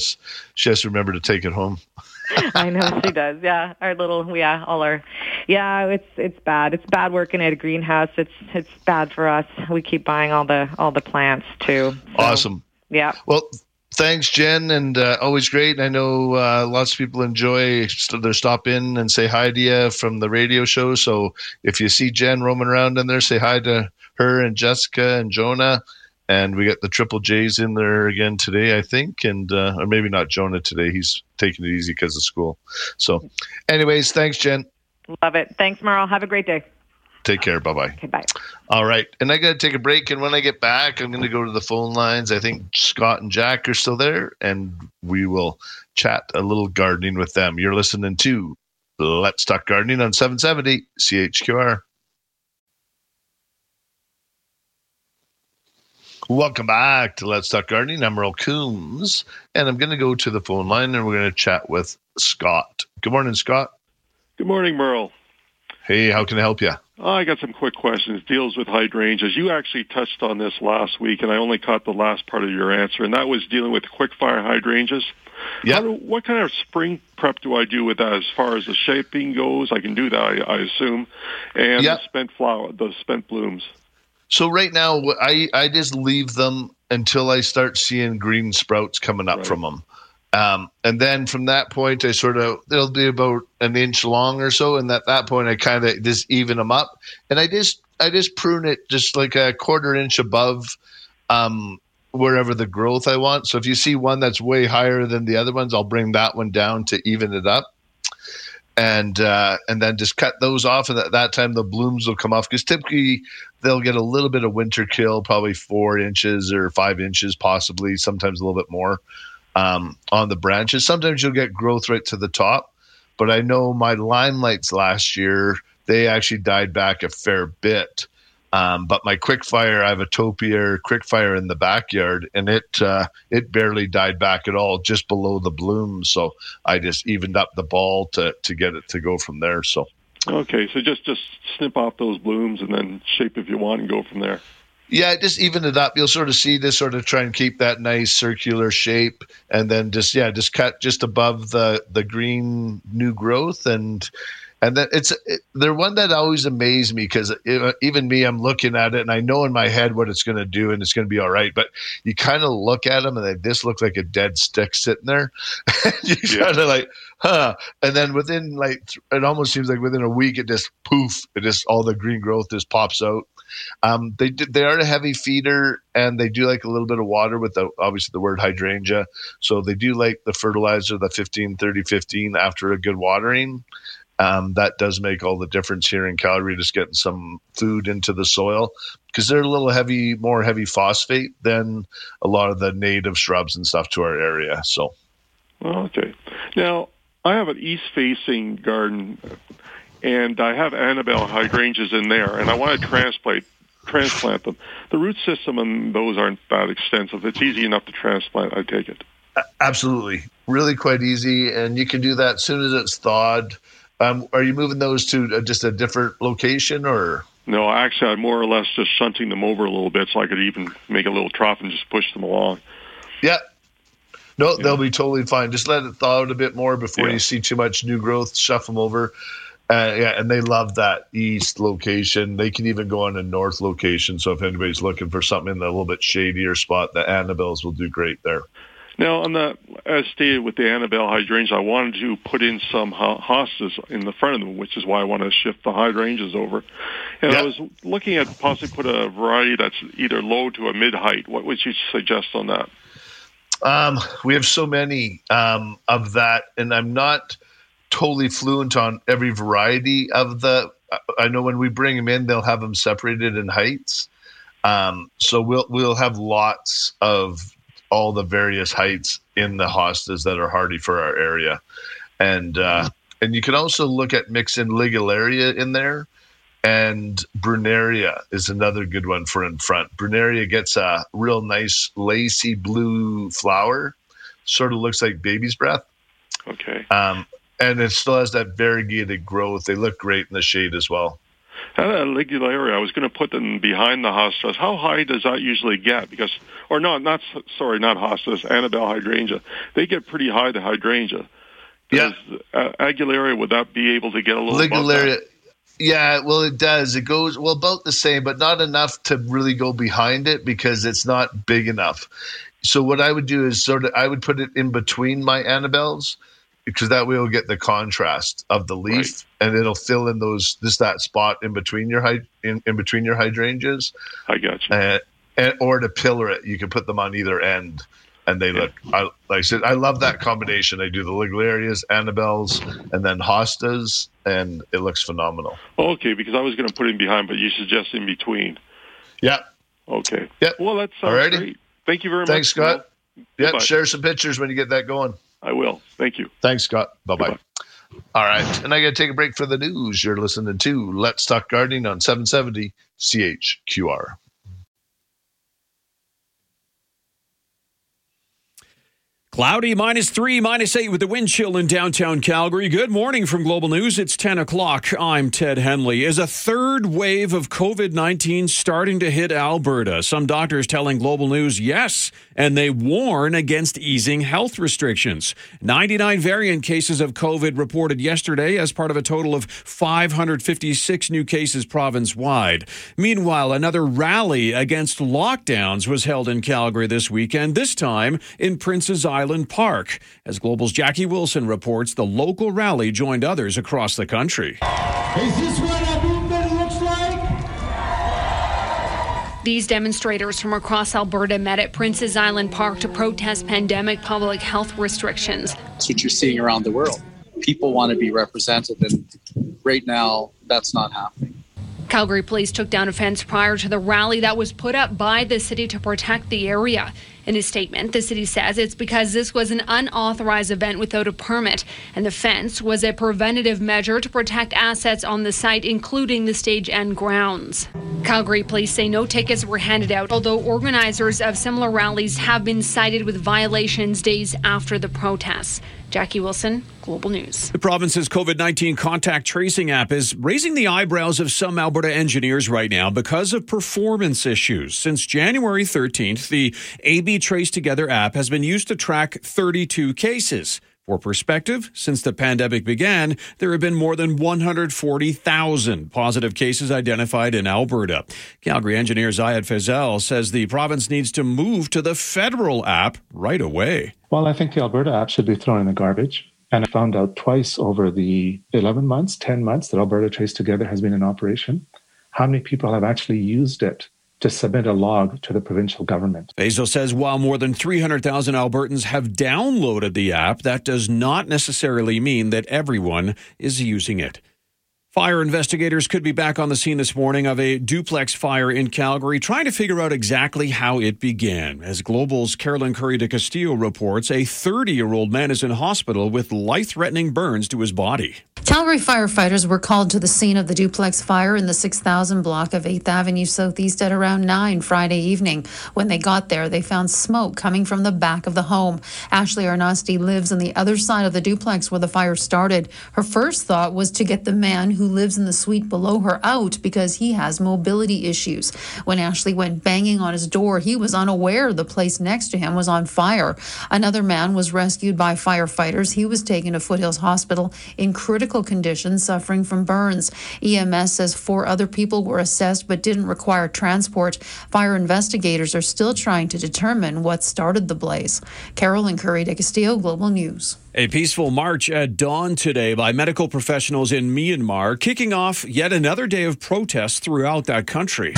She has to remember to take it home. *laughs* I know she does. Yeah, our little yeah, all our yeah. It's it's bad. It's bad working at a greenhouse. It's it's bad for us. We keep buying all the all the plants too. So, Awesome. Yeah. Well, thanks, Jen, and uh, always great. I know uh, lots of people enjoy their stop in and say hi to you from the radio show. So if you see Jen roaming around in there, say hi to her and Jessica and Jonah. And we got the Triple J's in there again today, I think, and uh, or maybe not Jonah today. He's taking it easy because of school. So, anyways, thanks, Jen. Love it. Thanks, Merle. Have a great day. Take care. Bye bye. Okay, bye. All right. And I got to take a break. And when I get back, I'm going to go to the phone lines. I think Scott and Jack are still there, and we will chat a little gardening with them. You're listening to Let's Talk Gardening on 770 CHQR. Welcome back to Let's Talk Gardening. I'm Merle Coombs, and I'm going to go to the phone line and we're going to chat with Scott. Good morning, Scott. Good morning, Merle. Hey, how can I help you? Oh, I got some quick questions. Deals with hydrangeas. You actually touched on this last week, and I only caught the last part of your answer, and that was dealing with quick fire hydrangeas. Yeah. What kind of spring prep do I do with that as far as the shaping goes? I can do that, I, I assume, and Yeah. the spent flower, the spent blooms. So right now, I I just leave them until I start seeing green sprouts coming up from them, um, and then from that point, I sort of they'll be about an inch long or so, and at that point, I kind of just even them up, and I just I just prune it just like a quarter inch above. Um, wherever the growth I want. So if you see one that's way higher than the other ones, I'll bring that one down to even it up and uh, and then just cut those off. And at that time, the blooms will come off because typically they'll get a little bit of winter kill, probably four inches or five inches, possibly sometimes a little bit more um, on the branches. Sometimes you'll get growth right to the top, but I know my limelights last year they actually died back a fair bit. Um, but my quick fire, I have a topier quick fire in the backyard, and it uh, it barely died back at all, just below the blooms. So I just evened up the ball to to get it to go from there. So Okay, so just just snip off those blooms and then shape if you want and go from there. Yeah, just even it up. You'll sort of see this sort of try and keep that nice circular shape, and then just yeah, just cut just above the the green new growth, and and then it's it, they're one that always amazed me because even me, I'm looking at it and I know in my head what it's going to do and it's going to be all right. But you kind of look at them and they this looks like a dead stick sitting there. *laughs* you yeah. kind of like, huh? And then within like it almost seems like within a week it just poof, it just all the green growth just pops out. Um, they they are a heavy feeder and they do like a little bit of water with the obviously the word hydrangea. So they do like the fertilizer, the 15, 30, 15 after a good watering. Um, that does make all the difference here in Calgary, just getting some food into the soil because they're a little heavy, more heavy phosphate than a lot of the native shrubs and stuff to our area. So, okay. Now, I have an east facing garden and I have Annabelle hydrangeas in there, and I want to transplant transplant them. The root system and those aren't that extensive. It's easy enough to transplant. I take it. Absolutely, really quite easy, and you can do that as soon as it's thawed. Um, are you moving those to just a different location, or? No, actually, I'm more or less just shunting them over a little bit, so I could even make a little trough and just push them along. Yeah. No, yeah. they'll be totally fine. Just let it thaw out a bit more before yeah. you see too much new growth. Shuff them over. Uh, yeah, and they love that east location. They can even go on a north location. So if anybody's looking for something in a little bit shadier spot, the Annabelles will do great there. Now, on the as stated with the Annabelle hydrangeas, I wanted to put in some hostas in the front of them, which is why I want to shift the hydrangeas over. And I was looking at possibly put a variety that's either low to a mid height. What would you suggest on that? Um, we have so many um, of that, and I'm not totally fluent on every variety of the. I know when we bring them in, they'll have them separated in heights. Um, so we'll we'll have lots of all the various heights in the hostas that are hardy for our area, and uh, and you can also look at mixing ligularia in there, and brunnera is another good one for in front. Brunnera gets a real nice lacy blue flower, sort of looks like baby's breath. Okay. Um, and it still has that variegated growth. They look great in the shade as well. That ligularia, I was going to put them behind the hostas. How high does that usually get? Because, or no, not sorry, not hostas, Annabelle hydrangea. They get pretty high. The hydrangea. Does, yeah. Uh, Aguilaria, would that be able to get a little? Ligularia. Yeah, well, it does. It goes well about the same, but not enough to really go behind it because it's not big enough. So what I would do is sort of I would put it in between my Annabelles because that way you'll get the contrast of the leaf right. and it'll fill in those this that spot in between your in, in between your hydrangeas. I got you. And, and, or to pillar it, you can put them on either end, and they yeah. look. I, like I said, I love that combination. I do the Ligularias, Annabelles, and then Hostas, and it looks phenomenal. Okay, because I was going to put in behind, but you suggest in between. Yeah. Okay. Yeah. Well, that's great. Thank you very Thanks, much. Thanks, Scott. Yeah. Share some pictures when you get that going. I will. Thank you. Thanks, Scott. Bye bye. All right. And I got to take a break for the news. You're listening to Let's Talk Gardening on 770 CHQR. Cloudy, minus three, minus eight with the wind chill in downtown Calgary. Good morning from Global News. It's 10 o'clock. I'm Ted Henley. Is a third wave of COVID 19 starting to hit Alberta? Some doctors telling Global News yes, and they warn against easing health restrictions. 99 variant cases of COVID reported yesterday as part of a total of 556 new cases province wide. Meanwhile, another rally against lockdowns was held in Calgary this weekend, this time in Prince's Island. Island Park. As Global's Jackie Wilson reports, the local rally joined others across the country. Is this what a movement looks like? These demonstrators from across Alberta met at Prince's Island Park to protest pandemic public health restrictions. That's what you're seeing around the world. People want to be represented, and right now, that's not happening. Calgary police took down a fence prior to the rally that was put up by the city to protect the area. In a statement, the city says it's because this was an unauthorized event without a permit, and the fence was a preventative measure to protect assets on the site, including the stage and grounds. Calgary police say no tickets were handed out, although organizers of similar rallies have been cited with violations days after the protests. Jackie Wilson, Global News. The province's COVID 19 contact tracing app is raising the eyebrows of some Alberta engineers right now because of performance issues. Since January 13th, the AB Trace Together app has been used to track 32 cases. For perspective, since the pandemic began, there have been more than 140,000 positive cases identified in Alberta. Calgary engineer Zayed Fazel says the province needs to move to the federal app right away. Well, I think the Alberta app should be thrown in the garbage. And I found out twice over the 11 months, 10 months that Alberta Trace Together has been in operation, how many people have actually used it to submit a log to the provincial government. Fazel says while more than 300,000 Albertans have downloaded the app, that does not necessarily mean that everyone is using it. Fire investigators could be back on the scene this morning of a duplex fire in Calgary, trying to figure out exactly how it began. As Global's Carolyn Kury de Castillo reports, a 30 year old man is in hospital with life threatening burns to his body. Calgary firefighters were called to the scene of the duplex fire in the 6000 block of 8th Avenue Southeast at around 9 Friday evening. When they got there, they found smoke coming from the back of the home. Ashley Arnosti lives on the other side of the duplex where the fire started. Her first thought was to get the man who lives in the suite below her out because he has mobility issues. When Ashley went banging on his door, he was unaware the place next to him was on fire. Another man was rescued by firefighters. He was taken to Foothills Hospital in critical condition, suffering from burns. EMS says four other people were assessed but didn't require transport. Fire investigators are still trying to determine what started the blaze. Carolyn Kury de Castillo, Global News. A peaceful march at dawn today by medical professionals in Myanmar, kicking off yet another day of protests throughout that country.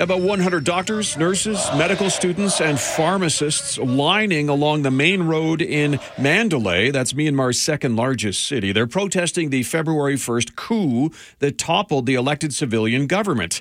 About 100 doctors, nurses, medical students, and pharmacists lining along the main road in Mandalay. That's Myanmar's second largest city. They're protesting the February 1st coup that toppled the elected civilian government.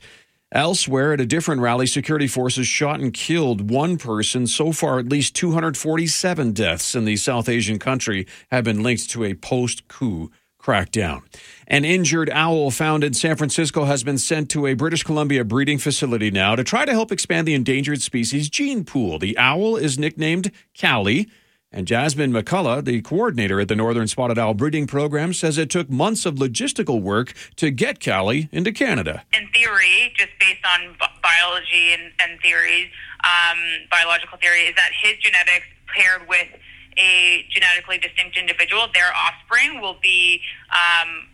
Elsewhere, at a different rally, security forces shot and killed one person. So far, at least 247 deaths in the South Asian country have been linked to a post coup crackdown. An injured owl found in San Francisco has been sent to a British Columbia breeding facility now to try to help expand the endangered species gene pool. The owl is nicknamed Callie. And Jasmine McCullough, the coordinator at the Northern Spotted Owl Breeding Program, says it took months of logistical work to get Callie into Canada. In theory, just based on biology and, and theories, um, biological theory, is that his genetics paired with a genetically distinct individual, their offspring will be um,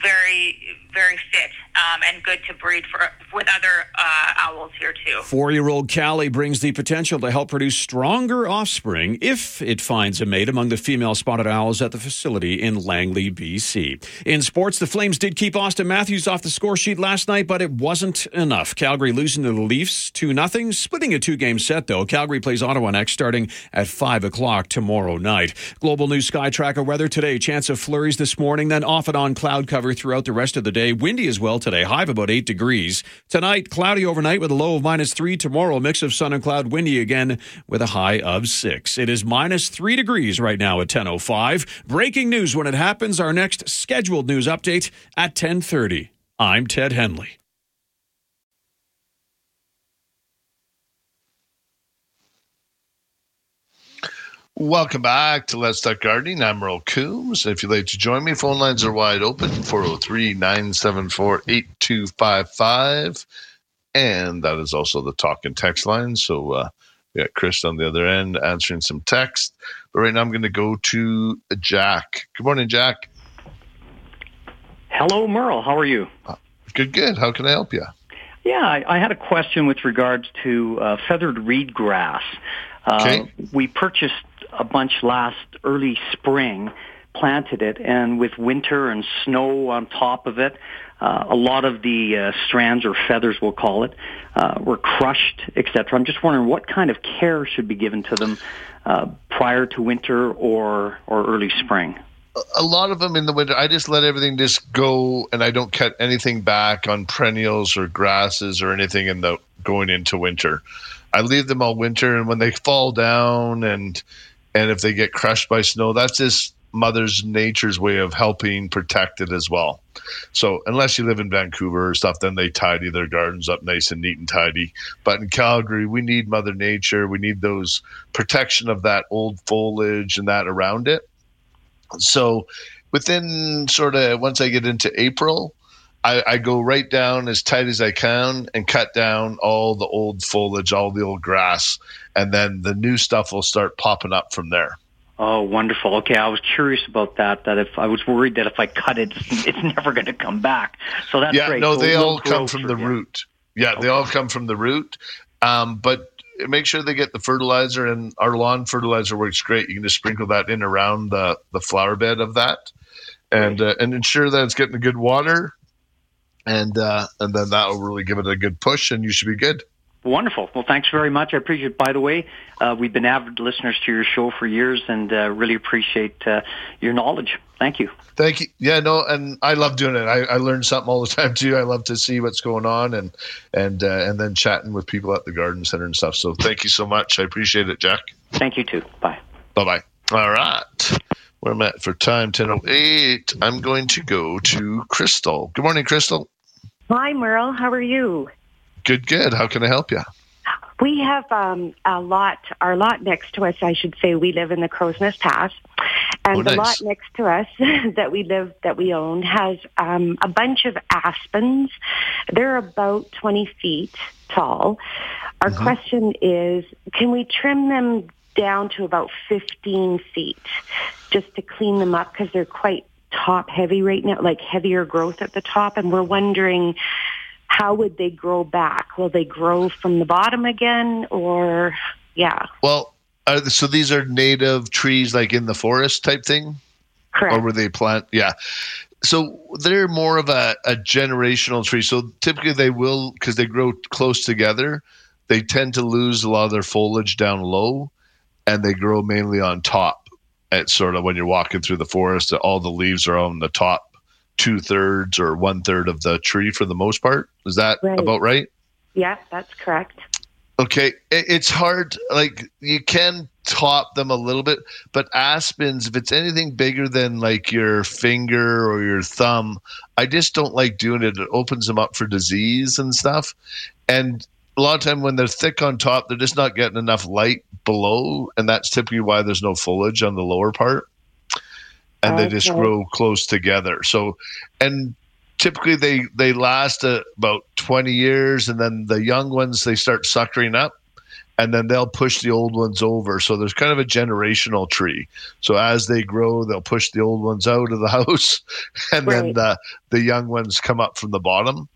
very, very fit um, and good to breed for with other uh, owls here too. Four-year-old Callie brings the potential to help produce stronger offspring if it finds a mate among the female spotted owls at the facility in Langley, BC. In sports, the Flames did keep Auston Matthews off the score sheet last night, but it wasn't enough. Calgary losing to the Leafs two 0 splitting a two-game set though. Calgary plays Ottawa next, starting at five o'clock tomorrow night. Global News Sky Tracker weather today: chance of flurries this morning, then off and on cloud cover throughout the rest of the day. Windy as well today, high of about 8 degrees. Tonight, cloudy overnight with a low of minus 3. Tomorrow, mix of sun and cloud, windy again with a high of 6. It is minus 3 degrees right now at 10.05. Breaking news when it happens. Our next scheduled news update at 10.30. I'm Ted Henley. Welcome back to Let's Talk Gardening. I'm Merle Coombs. If you'd like to join me, phone lines are wide open 403 974 8255. And that is also the talk and text line. So uh, we got Chris on the other end answering some text. But right now I'm going to go to Jack. Good morning, Jack. Hello, Merle. How are you? Good, good. How can I help you? Yeah, I, I had a question with regards to uh, feathered reed grass. Uh, Okay. we purchased a bunch last early spring, planted it, and with winter and snow on top of it, uh, a lot of the uh, strands or feathers, we'll call it, uh, were crushed, etc. I'm just wondering what kind of care should be given to them uh, prior to winter or or early spring. a lot of them in the winter, I just let everything just go, and I don't cut anything back on perennials or grasses or anything in the going into winter. I leave them all winter, and when they fall down and and if they get crushed by snow, that's just Mother's Nature's way of helping protect it as well. So unless you live in Vancouver or stuff, then they tidy their gardens up nice and neat and tidy. But in Calgary, we need Mother Nature. We need those protection of that old foliage and that around it. So within sort of once I get into April, I, I, go right down as tight as I can and cut down all the old foliage, all the old grass, and then the new stuff will start popping up from there. Oh, wonderful. Okay, I was curious about that. That if I was worried that if I cut it, *laughs* it's never going to come back. So that's yeah, great. no, so they all come from the root. Yeah, okay. they all come from the root. Um, but make sure they get the fertilizer, and our lawn fertilizer works great. You can just sprinkle that in around the the flower bed of that, and uh, and ensure that it's getting a good water, and uh, and then that will really give it a good push, and you should be good. Wonderful. Well, thanks very much. I appreciate it. By the way, uh, we've been avid listeners to your show for years and uh, really appreciate uh, your knowledge. Thank you. Thank you. Yeah, no, and I love doing it. I, I learn something all the time too. I love to see what's going on and and uh, and then chatting with people at the garden center and stuff. So thank you so much. I appreciate it, Jack. Thank you too. Bye. Bye bye. All right. Where I'm at for time, 10.08. I'm going to go to Crystal. Good morning, Crystal. Hi, Merle. How are you? Good, good. How can I help you? We have um, a lot, our lot next to us, I should say, we live in the Crowsnest Pass. And Oh, the lot next to us *laughs* that we live, that we own, has um, a bunch of aspens. They're about 20 feet tall. Our Mm-hmm. question is, can we trim them down to about 15 feet just to clean them up because they're quite top heavy right now, like heavier growth at the top. And we're wondering how would they grow back? Will they grow from the bottom again or, yeah, Well, uh, so these are native trees, like in the forest type thing, correct. or were they plant? Yeah. So they're more of a, a generational tree. So typically they will, because they grow close together, they tend to lose a lot of their foliage down low, and they grow mainly on top. It's sort of when you're walking through the forest, all the leaves are on the top two thirds or one third of the tree for the most part. Is that Right. about right? Yeah, that's correct. Okay, it's hard. Like you can top them a little bit, but aspens, if it's anything bigger than like your finger or your thumb, I just don't like doing it. It opens them up for disease and stuff. And a lot of time when they're thick on top, they're just not getting enough light below, and that's typically why there's no foliage on the lower part. And they just grow close together. So, and typically they they last uh, about 20 years and then the young ones they start suckering up and then they'll push the old ones over. So there's kind of a generational tree. So as they grow they'll push the old ones out of the *laughs* house and then the the young ones come up from the bottom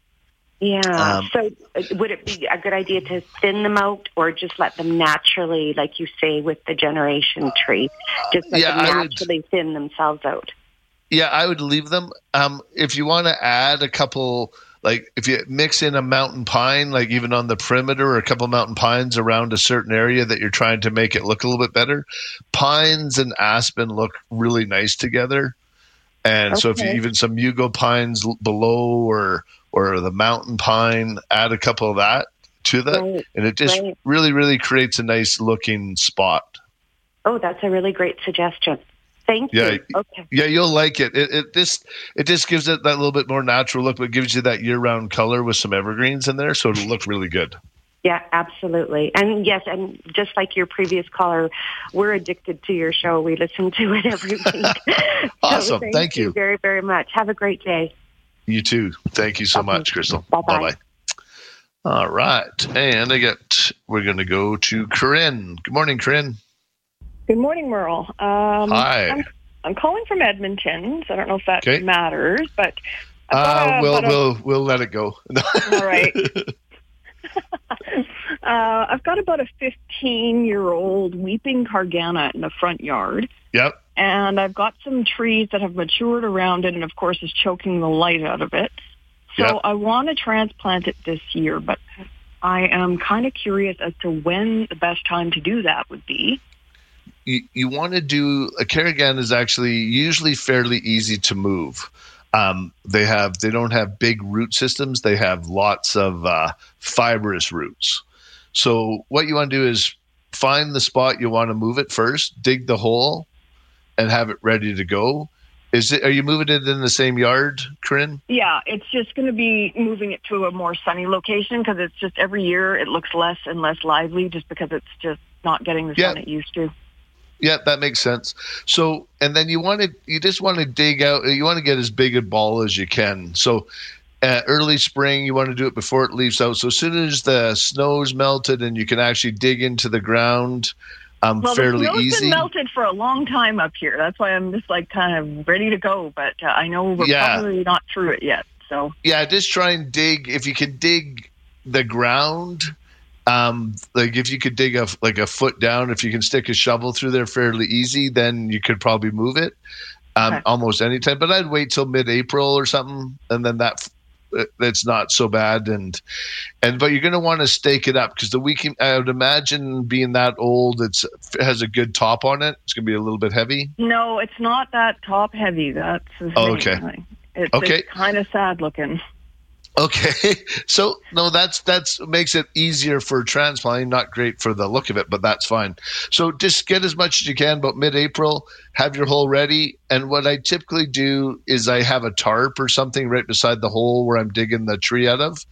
Yeah. Um, so uh, would it be a good idea to thin them out or just let them naturally, like you say, with the generation tree, just let Yeah, them I would- naturally thin themselves out? yeah i would leave them um if you want to add a couple like if you mix in a mountain pine like even on the perimeter or a couple mountain pines around a certain area that you're trying to make it look a little bit better pines and aspen look really nice together and so if you even some mugo pines below or or the mountain pine add a couple of that to that Right, and it just right. really really creates a nice looking spot Oh, that's a really great suggestion. Thank Yeah, you. Okay. Yeah, you'll like it. It it just it just gives it that little bit more natural look, but gives you that year round color with some evergreens in there, so it'll look really good. Yeah, absolutely. And yes, and just like your previous caller, we're addicted to your show. We listen to it every week. *laughs* Awesome. So Thank you. very, very much. Have a great day. You too. Thank you so much, Crystal. Bye Bye-bye. All right, and I got we're going to go to Corinne. Good morning, Corinne. Good morning, Merle. Um, Hi. I'm, I'm calling from Edmonton, so I don't know if that Okay. matters, but I've Uh, a- we'll a- we'll we'll let it go. all right. *laughs* *laughs* uh, I've got about a 15 year old weeping caragana in the front yard, yep. And I've got some trees that have matured around it, and of course, is choking the light out of it. So. I want to transplant it this year, but I am kind of curious as to when the best time to do that would be. you, you want to do a carrigan is actually usually fairly easy to move. Um, they have they don't have big root systems. They have lots of uh, fibrous roots. So what you want to do is find the spot you want to move it first, dig the hole, and have it ready to go. Is it? Are you moving it in the same yard, Corinne? Yeah, it's just going to be moving it to a more sunny location because it's just every year it looks less and less lively just because it's just not getting the sun it used to. Yeah, that makes sense. So, and then you want to, you just want to dig out, you want to get as big a ball as you can. So, uh, early spring, you want to do it before it leaves out. So, as soon as the snow's melted and you can actually dig into the ground, um, Well, fairly the snow's easy. been melted for a long time up here. That's why I'm just like kind of ready to go. But uh, I know we're Yeah. probably not through it yet. So yeah, just try and dig. If you can dig the ground, um, like if you could dig a like a foot down, if you can stick a shovel through there fairly easy, then you could probably move it um, Okay. almost anytime. But I'd wait till mid-April or something, and then that it's not so bad. And and but you're going to want to stake it up because the weekend I would imagine being that old, it's it has a good top on it. It's going to be a little bit heavy. no, it's not that top heavy. That's the Oh, okay. It's, Okay. it's kind of sad looking. Okay, *laughs* so no, that's that's makes it easier for transplanting. Not great for the look of it, but that's fine. So just get as much as you can. but mid-April, have your hole ready. And what I typically do is I have a tarp or something right beside the hole where I'm digging the tree out of,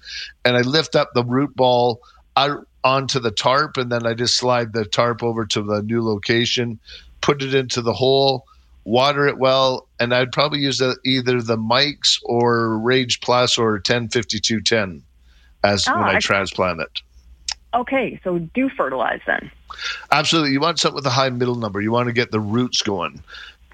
and I lift up the root ball out onto the tarp, and then I just slide the tarp over to the new location, put it into the hole water it well, and I'd probably use the, either the mics or Rage Plus or 105210 as Ah, when I I- transplant it. Okay, so do fertilize then. Absolutely, you want something with a high middle number. You want to get the roots going,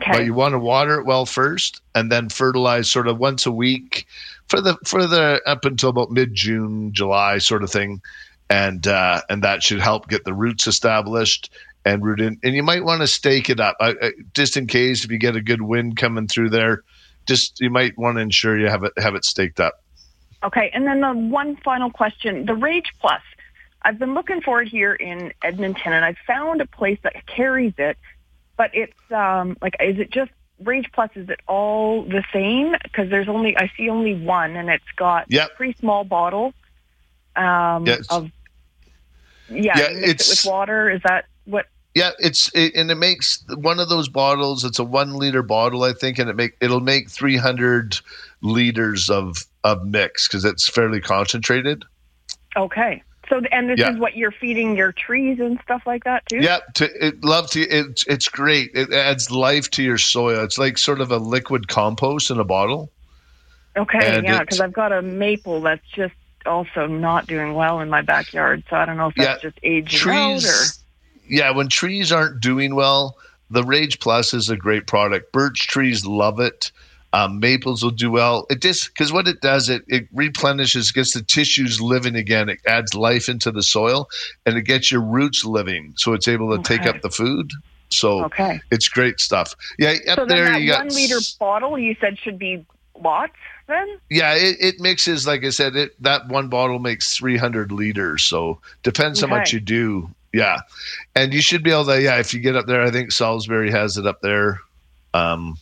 Okay. but you want to water it well first, and then fertilize sort of once a week for the for the up until about mid June, July sort of thing, and uh, and that should help get the roots established and root in. And you might want to stake it up, I, I, just in case if you get a good wind coming through there. Just you might want to ensure you have it have it staked up. Okay, and then the one final question: the Rage Plus. I've been looking for it here in Edmonton, and I found a place that carries it, but it's um, like, is it just Rage Plus? Is it all the same? Because there's only I see only one, and it's got Yep. a pretty small bottle um, Yes. of yeah, Yeah, it it's- with water. Is that? Yeah, it's it, and it makes one of those bottles. It's a one liter bottle, I think, and it make it'll make three hundred liters of of mix because it's fairly concentrated. Okay, so and this Yeah. is what you're feeding your trees and stuff like that too. Yeah, to it, love to it, it's great. It adds life to your soil. It's like sort of a liquid compost in a bottle. Okay, And yeah, because I've got a maple that's just also not doing well in my backyard. So I don't know if that's Yeah, just aging out or. Yeah when trees aren't doing well the rage plus is a great product. Birch trees love it. Um, maples will do well. It just because what it does it, it replenishes gets the tissues living again. It adds life into the soil and it gets your roots living. So it's able to take up the food. So Okay. it's great stuff. Yeah up so there that you got one liter bottle you said should be lots then? yeah it, it mixes like i said it that one bottle makes 300 liters. So depends how much you do yeah and you should be able to yeah if you get up there i think salisbury has it up there um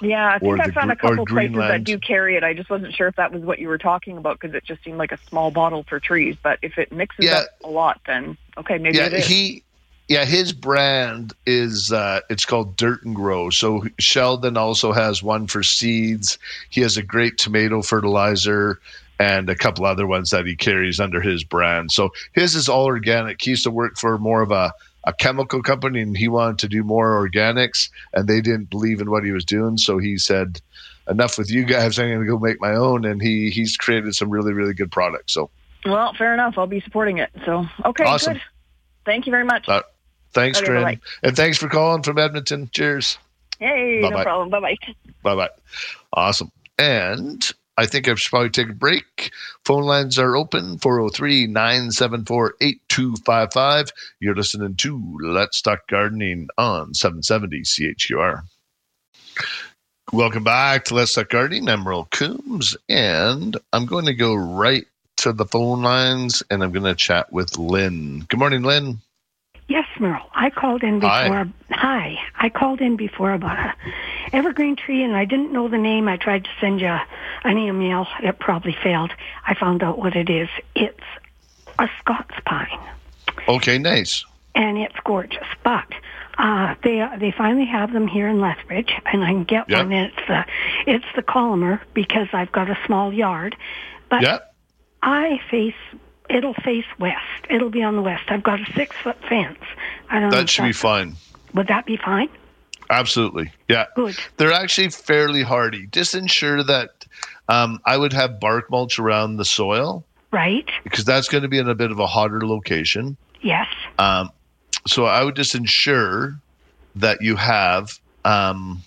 Yeah, I think I found a couple places that do carry it. I just wasn't sure if that was what you were talking about because it just seemed like a small bottle for trees. But if it mixes Yeah. up a lot, then okay, maybe yeah it is. he yeah his brand is uh it's called dirt and grow so sheldon also has one for seeds he has a great tomato fertilizer and a couple other ones that he carries under his brand so his is all organic he used to work for more of a a chemical company and he wanted to do more organics and they didn't believe in what he was doing so he said enough with you guys i'm going to go make my own and he he's created some really really good products so well, fair enough. I'll be supporting it. So okay, Awesome. good. Thank you very much. uh, thanks Okay, and thanks for calling from edmonton cheers hey, no Bye-bye. problem. Bye bye. Bye bye. Awesome. And I think I should probably take a break. Phone lines are open 403 974 8255. You're listening to Let's Talk Gardening on 770 CHQR. Welcome back to Let's Talk Gardening. I'm Merle Coombs, and I'm going to go right to the phone lines and I'm going to chat with Lynn. Good morning, Lynn. Yes, Merle. I called in before. Hi. I called in before about a evergreen tree, and I didn't know the name. I tried to send you an email. It probably failed. I found out what it is. It's a Scots pine, Okay, nice. and it's gorgeous. But uh, they they finally have them here in Lethbridge, and I can get Yep. one. It's the it's the columnar because I've got a small yard. But Yeah. I face. It'll face west. It'll be on the west. I've got a six foot fence. I don't know. That should be fine. Would that be fine? Absolutely. Yeah. Good. They're actually fairly hardy. Just ensure that um, I would have bark mulch around the soil Right? because that's going to be in a bit of a hotter location. Yes. Um, so I would just ensure that you have um,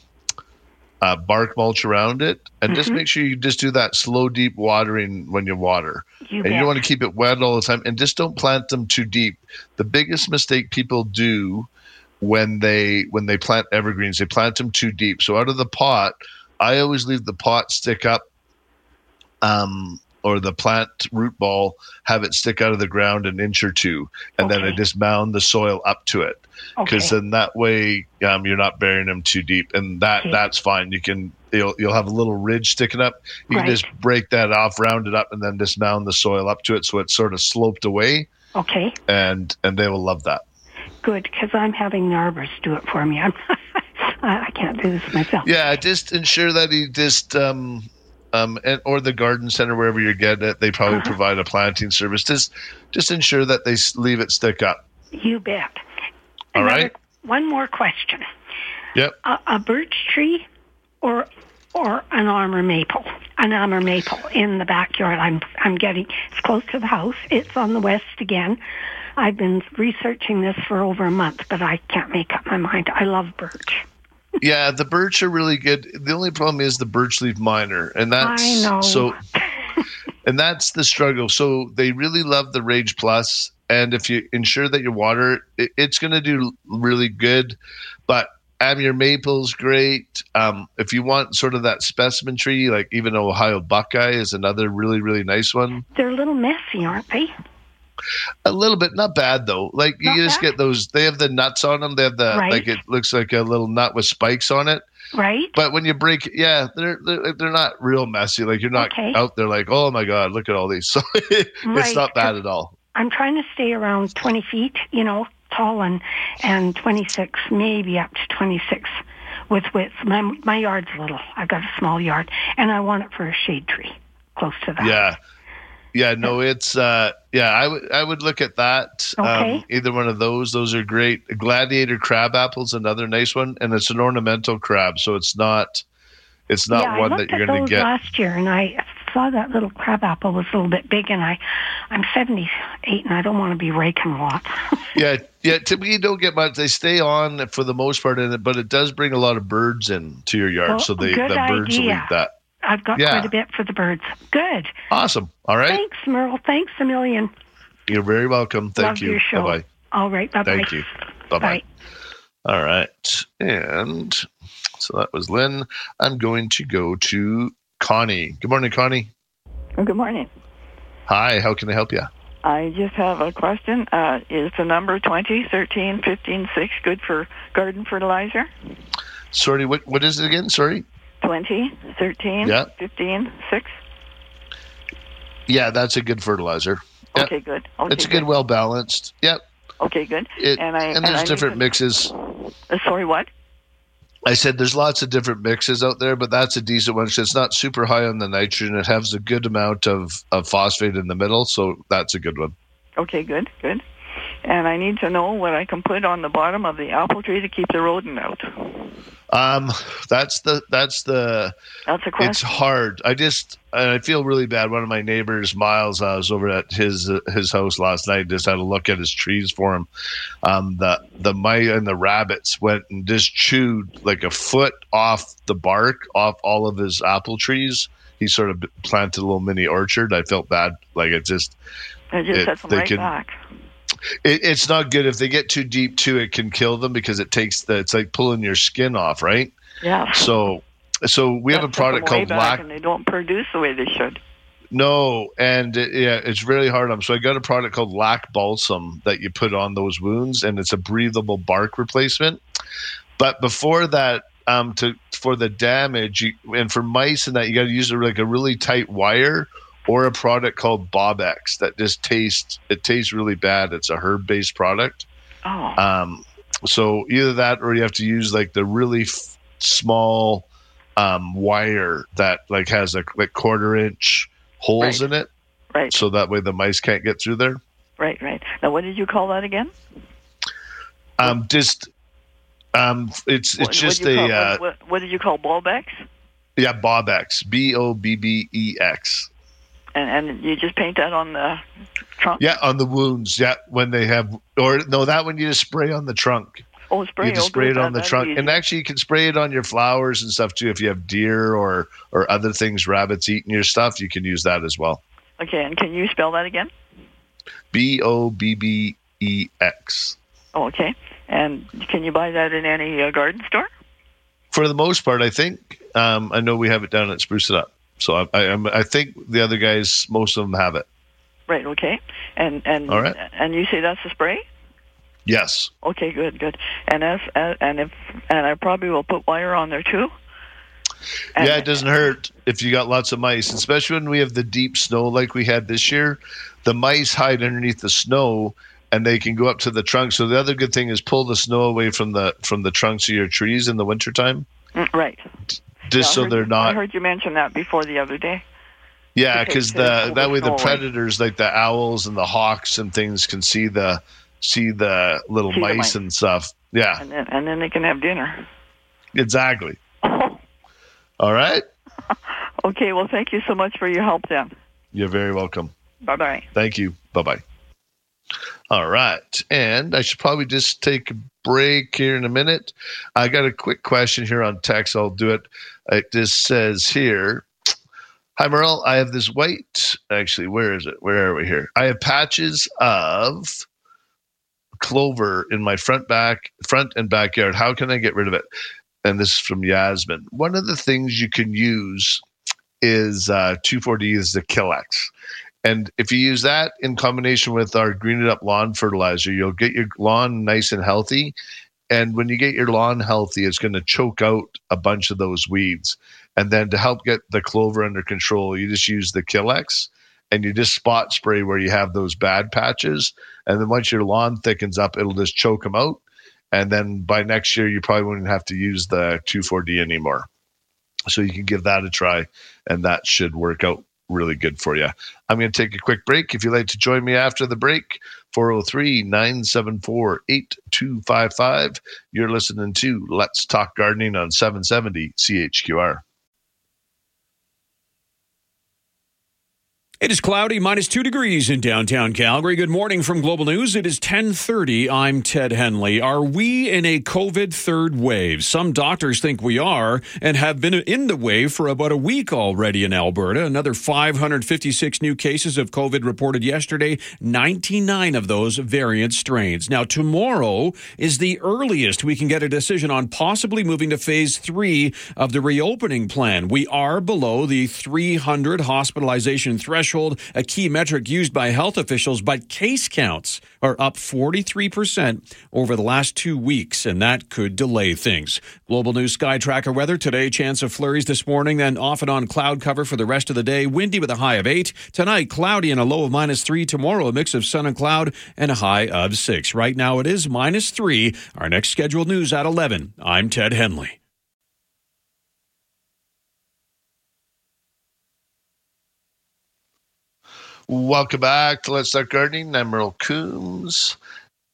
uh, bark mulch around it, and just Mhm. make sure you just do that slow, deep watering when you water. You and bet. you don't want to keep it wet all the time, and just don't plant them too deep. The biggest mistake people do when they when they plant evergreens, they plant them too deep. So out of the pot, I always leave the pot stick up. Um, or the plant root ball, have it stick out of the ground an inch or two, and then I just mound the soil up to it. Because Okay. then that way um, you're not burying them too deep, and that Okay. that's fine. You can you'll you'll have a little ridge sticking up. You Right. can just break that off, round it up, and then just mound the soil up to it so it's sort of sloped away, Okay. and and they will love that. Good, because I'm having the arborist do it for me. *laughs* I'm I can't do this myself. Yeah, just ensure that he just um um and, or the garden center wherever you're getting it, they probably Uh-huh. provide a planting service. Just just ensure that they leave it stick up. You bet. All Another- right. One more question: Yep. a, a birch tree, or or an Amur maple? An Amur maple in the backyard. I'm I'm getting. It's close to the house. It's on the west again. I've been researching this for over a month, but I can't make up my mind. I love birch. Yeah, the birch are really good. The only problem is the birch leaf miner, and that's I know. so. and that's the struggle. So they really love the Rage Plus, and if you ensure that your water, it, it's going to do really good. But um, your maple's great. Um, if you want sort of that specimen tree, like even Ohio Buckeye is another really really nice one. They're a little messy, aren't they? A little bit, not bad though. Like you just bad? get those. They have the nuts on them. They have the Right. like it looks like a little nut with spikes on it. Right? But when you break, yeah, they're they're, they're not real messy. Like you're not Okay. out there like, oh my god, look at all these. So *laughs* it's Right. not bad at all. I'm trying to stay around 20 feet, you know, tall and and 26, maybe up to 26 with width. My my yard's little. I've got a small yard, and I want it for a shade tree close to that. Yeah, yeah. No, it's uh, yeah. I would I would look at that. Um, Okay. either one of those. Those are great. Gladiator crab apple's another nice one, and it's an ornamental crab, so it's not it's not yeah, one that you're going to get. last year, and I saw that little crab apple was a little bit big, and I, I'm 78, and I don't want to be raking a lot. yeah, yeah. Typically, you don't get much. They stay on for the most part in it, but it does bring a lot of birds in to your yard, Well, so they the birds will eat that. I've got Yeah. quite a bit for the birds. Good. Awesome. All right. Thanks, Merle. Thanks a million. You're very welcome. Thank Love you. Bye bye. All right. Bye bye. Thank you. Bye bye. All right. And so that was Lynn. I'm going to go to Connie. Good morning, Connie. Good morning. Hi. How can I help you? I just have a question. Uh, is the number 20, 13, 15, 6 good for garden fertilizer? Sorry, what what is it again? Sorry. 20, 13, Yeah. 15, 6? Yeah, that's a good fertilizer. Yep. Okay, good. Okay, it's a good, well balanced. Yep. Okay, good. It, and I and there's I different mixes. uh, sorry, what? I said there's lots of different mixes out there, but that's a decent one. It's not super high on the nitrogen. It has a good amount of, of phosphate in the middle, so that's a good one. Okay, good, good. And I need to know what I can put on the bottom of the apple tree to keep the rodent out. Um, that's the that's the That's a question. it's hard. I just I feel really bad. One of my neighbors, Miles, I was over at his his house last night. Just had a look at his trees for him. Um, the the mite and the rabbits went and just chewed like a foot off the bark off all of his apple trees. He sort of planted a little mini orchard. I felt bad. Like it just I just it- them they right can- back. It, it's not good if they get too deep too. It can kill them because it takes the. It's like pulling your skin off, right? Yeah. So, so we have a product called Lac. and they don't produce the way they should. No, and it, yeah, it's really hard on. So I got a product called Lac Balsam that you put on those wounds, and it's a breathable bark replacement. But before that, um, to for the damage you, and for mice and that, you got to use a, like a really tight wire or a product called Bobbex that just tastes it tastes really bad. It's a herb based product. Oh. Um, so either that or you have to use like the really f- small um, wire that like has a like quarter inch holes Right. in it. Right. So that way the mice can't get through there. Right, right. Now, what did you call that again? Um, just um, it's it's What- what just you a call- uh, what, what, what did you call Bobbex? yeah Bobbex B O B B E X. And and you just paint that on the trunk. Yeah, on the wounds. Yeah, when they have or no, that one you just spray on the trunk. Oh, spray. you just spray it on That- the trunk, and actually you can spray it on your flowers and stuff too. If you have deer or or other things, rabbits eating your stuff, you can use that as well. Okay, and can you spell that again? B O B B E X. Oh, okay. And can you buy that in any uh, garden store? For the most part, I think um, I know we have it down at Spruce It Up. So I, I, I'm- think the other guys, most of them have it. Right. Okay. And and All right. and you say that's a spray? Yes. Okay. Good. Good. And if and if and I probably will put wire on there too. yeah, it doesn't hurt if you got lots of mice, especially when we have the deep snow like we had this year. The mice hide underneath the snow and they can go up to the trunk. So the other good thing is pull the snow away from the from the trunks of your trees in the wintertime. Mm, right. Just Yeah, so heard they're not I heard you mention that before the other day. Yeah, because the- that way the predators like the owls and the hawks and things can see the see the little See the mice, mice. and stuff. Yeah, And then and then they can have dinner. exactly. *laughs* All right, Okay. Well, thank you so much for your help then. you're very welcome. Bye bye. Thank you. Bye bye. All right, and I should probably just take a break here in a minute. I got a quick question here on text. I'll do it. It just says here. Hi, Merle. I have this white. Actually, where is it? Where are we here? I have patches of clover in my front back, front and backyard. How can I get rid of it? And this is from Yasmin. One of the things you can use is uh, 2,4-D is the Killex. And if you use that in combination with our Green It Up lawn fertilizer, you'll get your lawn nice and healthy. And when you get your lawn healthy, it's going to choke out a bunch of those weeds. And then to help get the clover under control, you just use the Killex and you just spot spray where you have those bad patches. And then once your lawn thickens up, it'll just choke them out. And then by next year, you probably wouldn't have to use the 2,4-D anymore. So you can give that a try, and that should work out really good for you. I'm going to take a quick break. If you'd like to join me after the break, 403 974 8255. You're listening to Let's Talk Gardening on 770 CHQR. It is cloudy, minus two degrees in downtown Calgary. Good morning from Global News. It is 1030. I'm Ted Henley. Are we in a COVID third wave? Some doctors think we are and have been in the wave for about a week already in Alberta. Another 556 new cases of COVID reported yesterday, 99 of those variant strains. Now, tomorrow is the earliest we can get a decision on possibly moving to phase three of the reopening plan. We are below the 300 hospitalization threshold, a key metric used by health officials, but case counts are up 43% over the last two weeks, and that could delay things. Global News Sky Tracker weather today, chance of flurries this morning, then off and on cloud cover for the rest of the day, windy with a high of 8. Tonight, cloudy and a low of minus 3. Tomorrow, a mix of sun and cloud and a high of 6. Right now, it is minus 3. Our next scheduled news at 11. I'm Ted Henley. Welcome back to Let's Start Gardening. I'm Merle Coombs.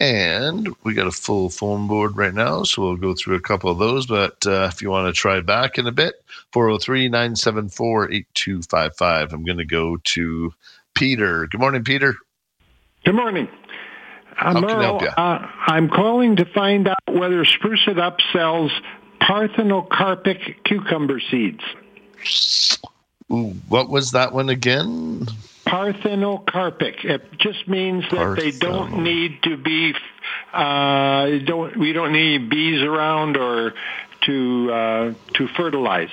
And we got a full phone board right now, so we'll go through a couple of those. But uh, if you want to try back in a bit, 403 974 8255. I'm going to go to Peter. Good morning, Peter. Good morning. How can help you? uh, I'm calling to find out whether Spruce It Up sells parthenocarpic cucumber seeds. Ooh, what was that one again? Parthenocarpic. It just means that they don't need to be. Uh, don't we don't need bees around or to uh, to fertilize.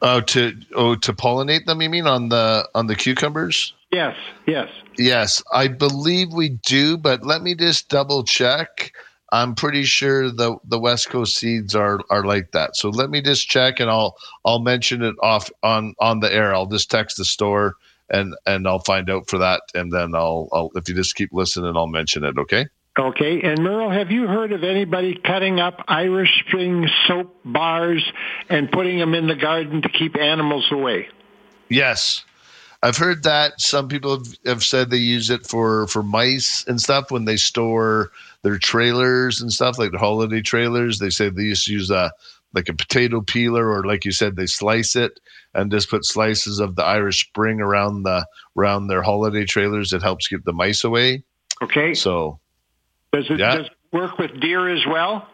Oh, to oh to pollinate them. You mean on the on the cucumbers? Yes, yes, yes. I believe we do, but let me just double check. I'm pretty sure the the West Coast seeds are are like that. So let me just check, and I'll I'll mention it off on on the air. I'll just text the store and and I'll find out for that, and then I'll I'll if you just keep listening, I'll mention it. Okay. Okay, and Merle, have you heard of anybody cutting up Irish Spring soap bars and putting them in the garden to keep animals away? Yes, I've heard that. Some people have, have said they use it for for mice and stuff when they store their trailers and stuff, like the holiday trailers. They say they used to use a like a potato peeler, or like you said, they slice it and just put slices of the Irish Spring around the around their holiday trailers. It helps keep the mice away. Okay. So does it, yeah. does it work with deer as well?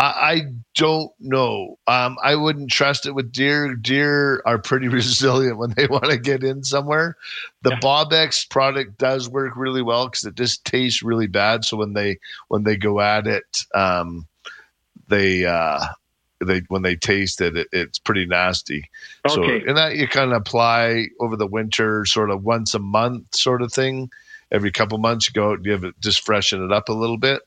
I, I don't know. Um, I wouldn't trust it with deer. Deer are pretty *laughs* resilient when they want to get in somewhere. The yeah. Bobbex product does work really well because it just tastes really bad. So when they when they go at it, um, they uh, they when they taste it, it it's pretty nasty. Okay. So and that you kind of apply over the winter, sort of once a month, sort of thing every couple months you go out and give it just freshen it up a little bit.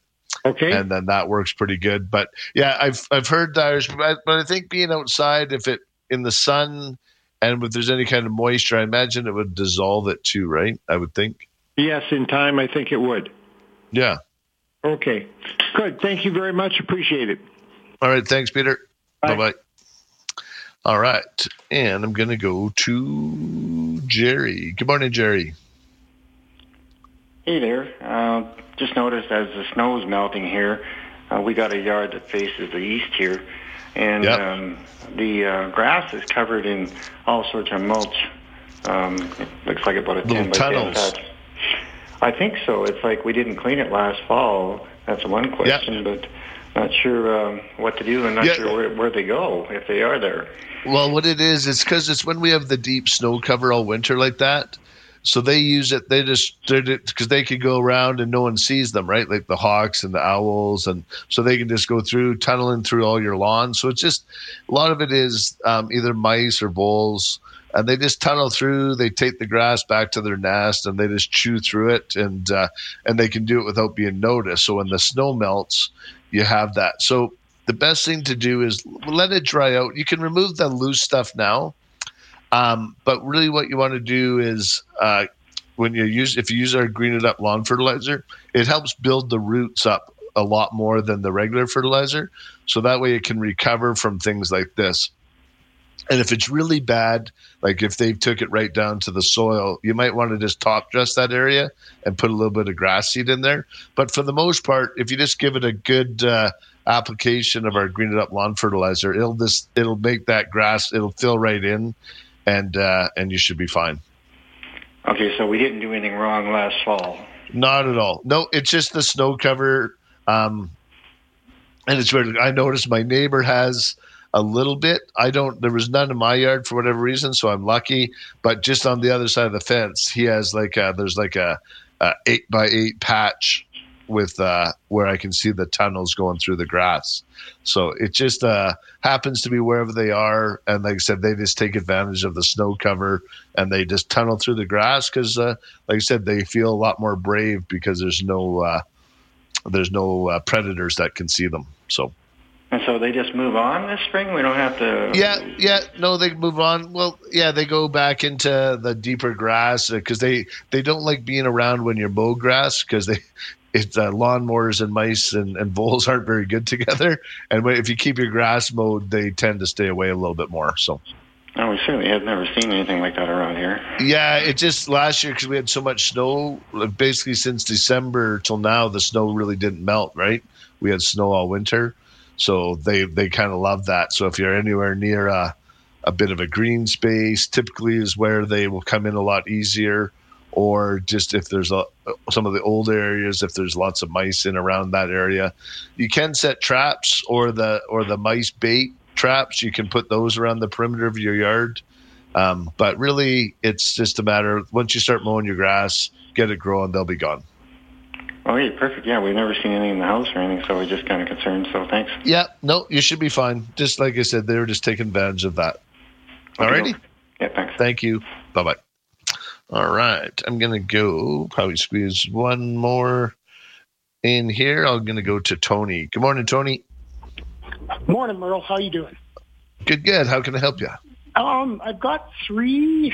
Okay. And then that works pretty good. But yeah, I've I've heard Irish, but, but I think being outside, if it in the sun and if there's any kind of moisture, I imagine it would dissolve it too, right? I would think. Yes, in time, I think it would. Yeah. Okay. Good. Thank you very much. Appreciate it. All right. Thanks, Peter. Bye bye. All right. And I'm going to go to Jerry. Good morning, Jerry. Hey there. Uh, just noticed as the snow is melting here, uh, we got a yard that faces the east here, and yep. um, the uh, grass is covered in all sorts of mulch. Um, it looks like about a Little 10 by tunnels. 10 patch. I think so. It's like we didn't clean it last fall. That's one question, yep. but not sure um, what to do and not yeah. sure where, where they go if they are there. Well, what it is, it's because it's when we have the deep snow cover all winter like that so they use it. They just because they could go around and no one sees them, right? Like the hawks and the owls, and so they can just go through tunneling through all your lawn. So it's just a lot of it is um, either mice or voles, and they just tunnel through. They take the grass back to their nest, and they just chew through it, and uh, and they can do it without being noticed. So when the snow melts, you have that. So the best thing to do is let it dry out. You can remove the loose stuff now um, but really, what you want to do is uh, when you use if you use our green it up lawn fertilizer, it helps build the roots up a lot more than the regular fertilizer. So that way, it can recover from things like this. And if it's really bad, like if they took it right down to the soil, you might want to just top dress that area and put a little bit of grass seed in there. But for the most part, if you just give it a good uh, application of our green it up lawn fertilizer, it'll just it'll make that grass it'll fill right in, and uh, and you should be fine. Okay, so we didn't do anything wrong last fall. Not at all. No, it's just the snow cover, um, and it's weird. I noticed my neighbor has a little bit. I don't. There was none in my yard for whatever reason, so I'm lucky. But just on the other side of the fence, he has like a, there's like a, a eight by eight patch with uh, where I can see the tunnels going through the grass. So it just uh, happens to be wherever they are, and like I said, they just take advantage of the snow cover and they just tunnel through the grass because, uh, like I said, they feel a lot more brave because there's no uh, there's no uh, predators that can see them. So. And so they just move on this spring. We don't have to. Yeah, yeah. No, they move on. Well, yeah, they go back into the deeper grass because they they don't like being around when you're mow grass because they *laughs* it's uh, lawnmowers and mice and, and voles aren't very good together. *laughs* And if you keep your grass mowed, they tend to stay away a little bit more. So. Oh, we certainly have never seen anything like that around here. Yeah, it just last year because we had so much snow. Basically, since December till now, the snow really didn't melt. Right, we had snow all winter, so they they kind of love that. So if you're anywhere near a a bit of a green space, typically is where they will come in a lot easier. Or just if there's a, some of the old areas if there's lots of mice in around that area you can set traps or the or the mice bait traps. You can put those around the perimeter of your yard. Um, but really it's just a matter once you start mowing your grass get it growing they'll be gone Oh, yeah, perfect. Yeah, we've never seen anything in the house or anything, so we're just kind of concerned. So thanks. Yeah, no, you should be fine. Just like I said, they were just taking advantage of that. Alrighty. Yeah, thanks. Thank you. Bye bye. All right. I'm going to go probably squeeze one more in here. I'm going to go to Tony. Good morning, Tony. Morning, Merle. How you doing? Good, good. How can I help you? Um, I've got three.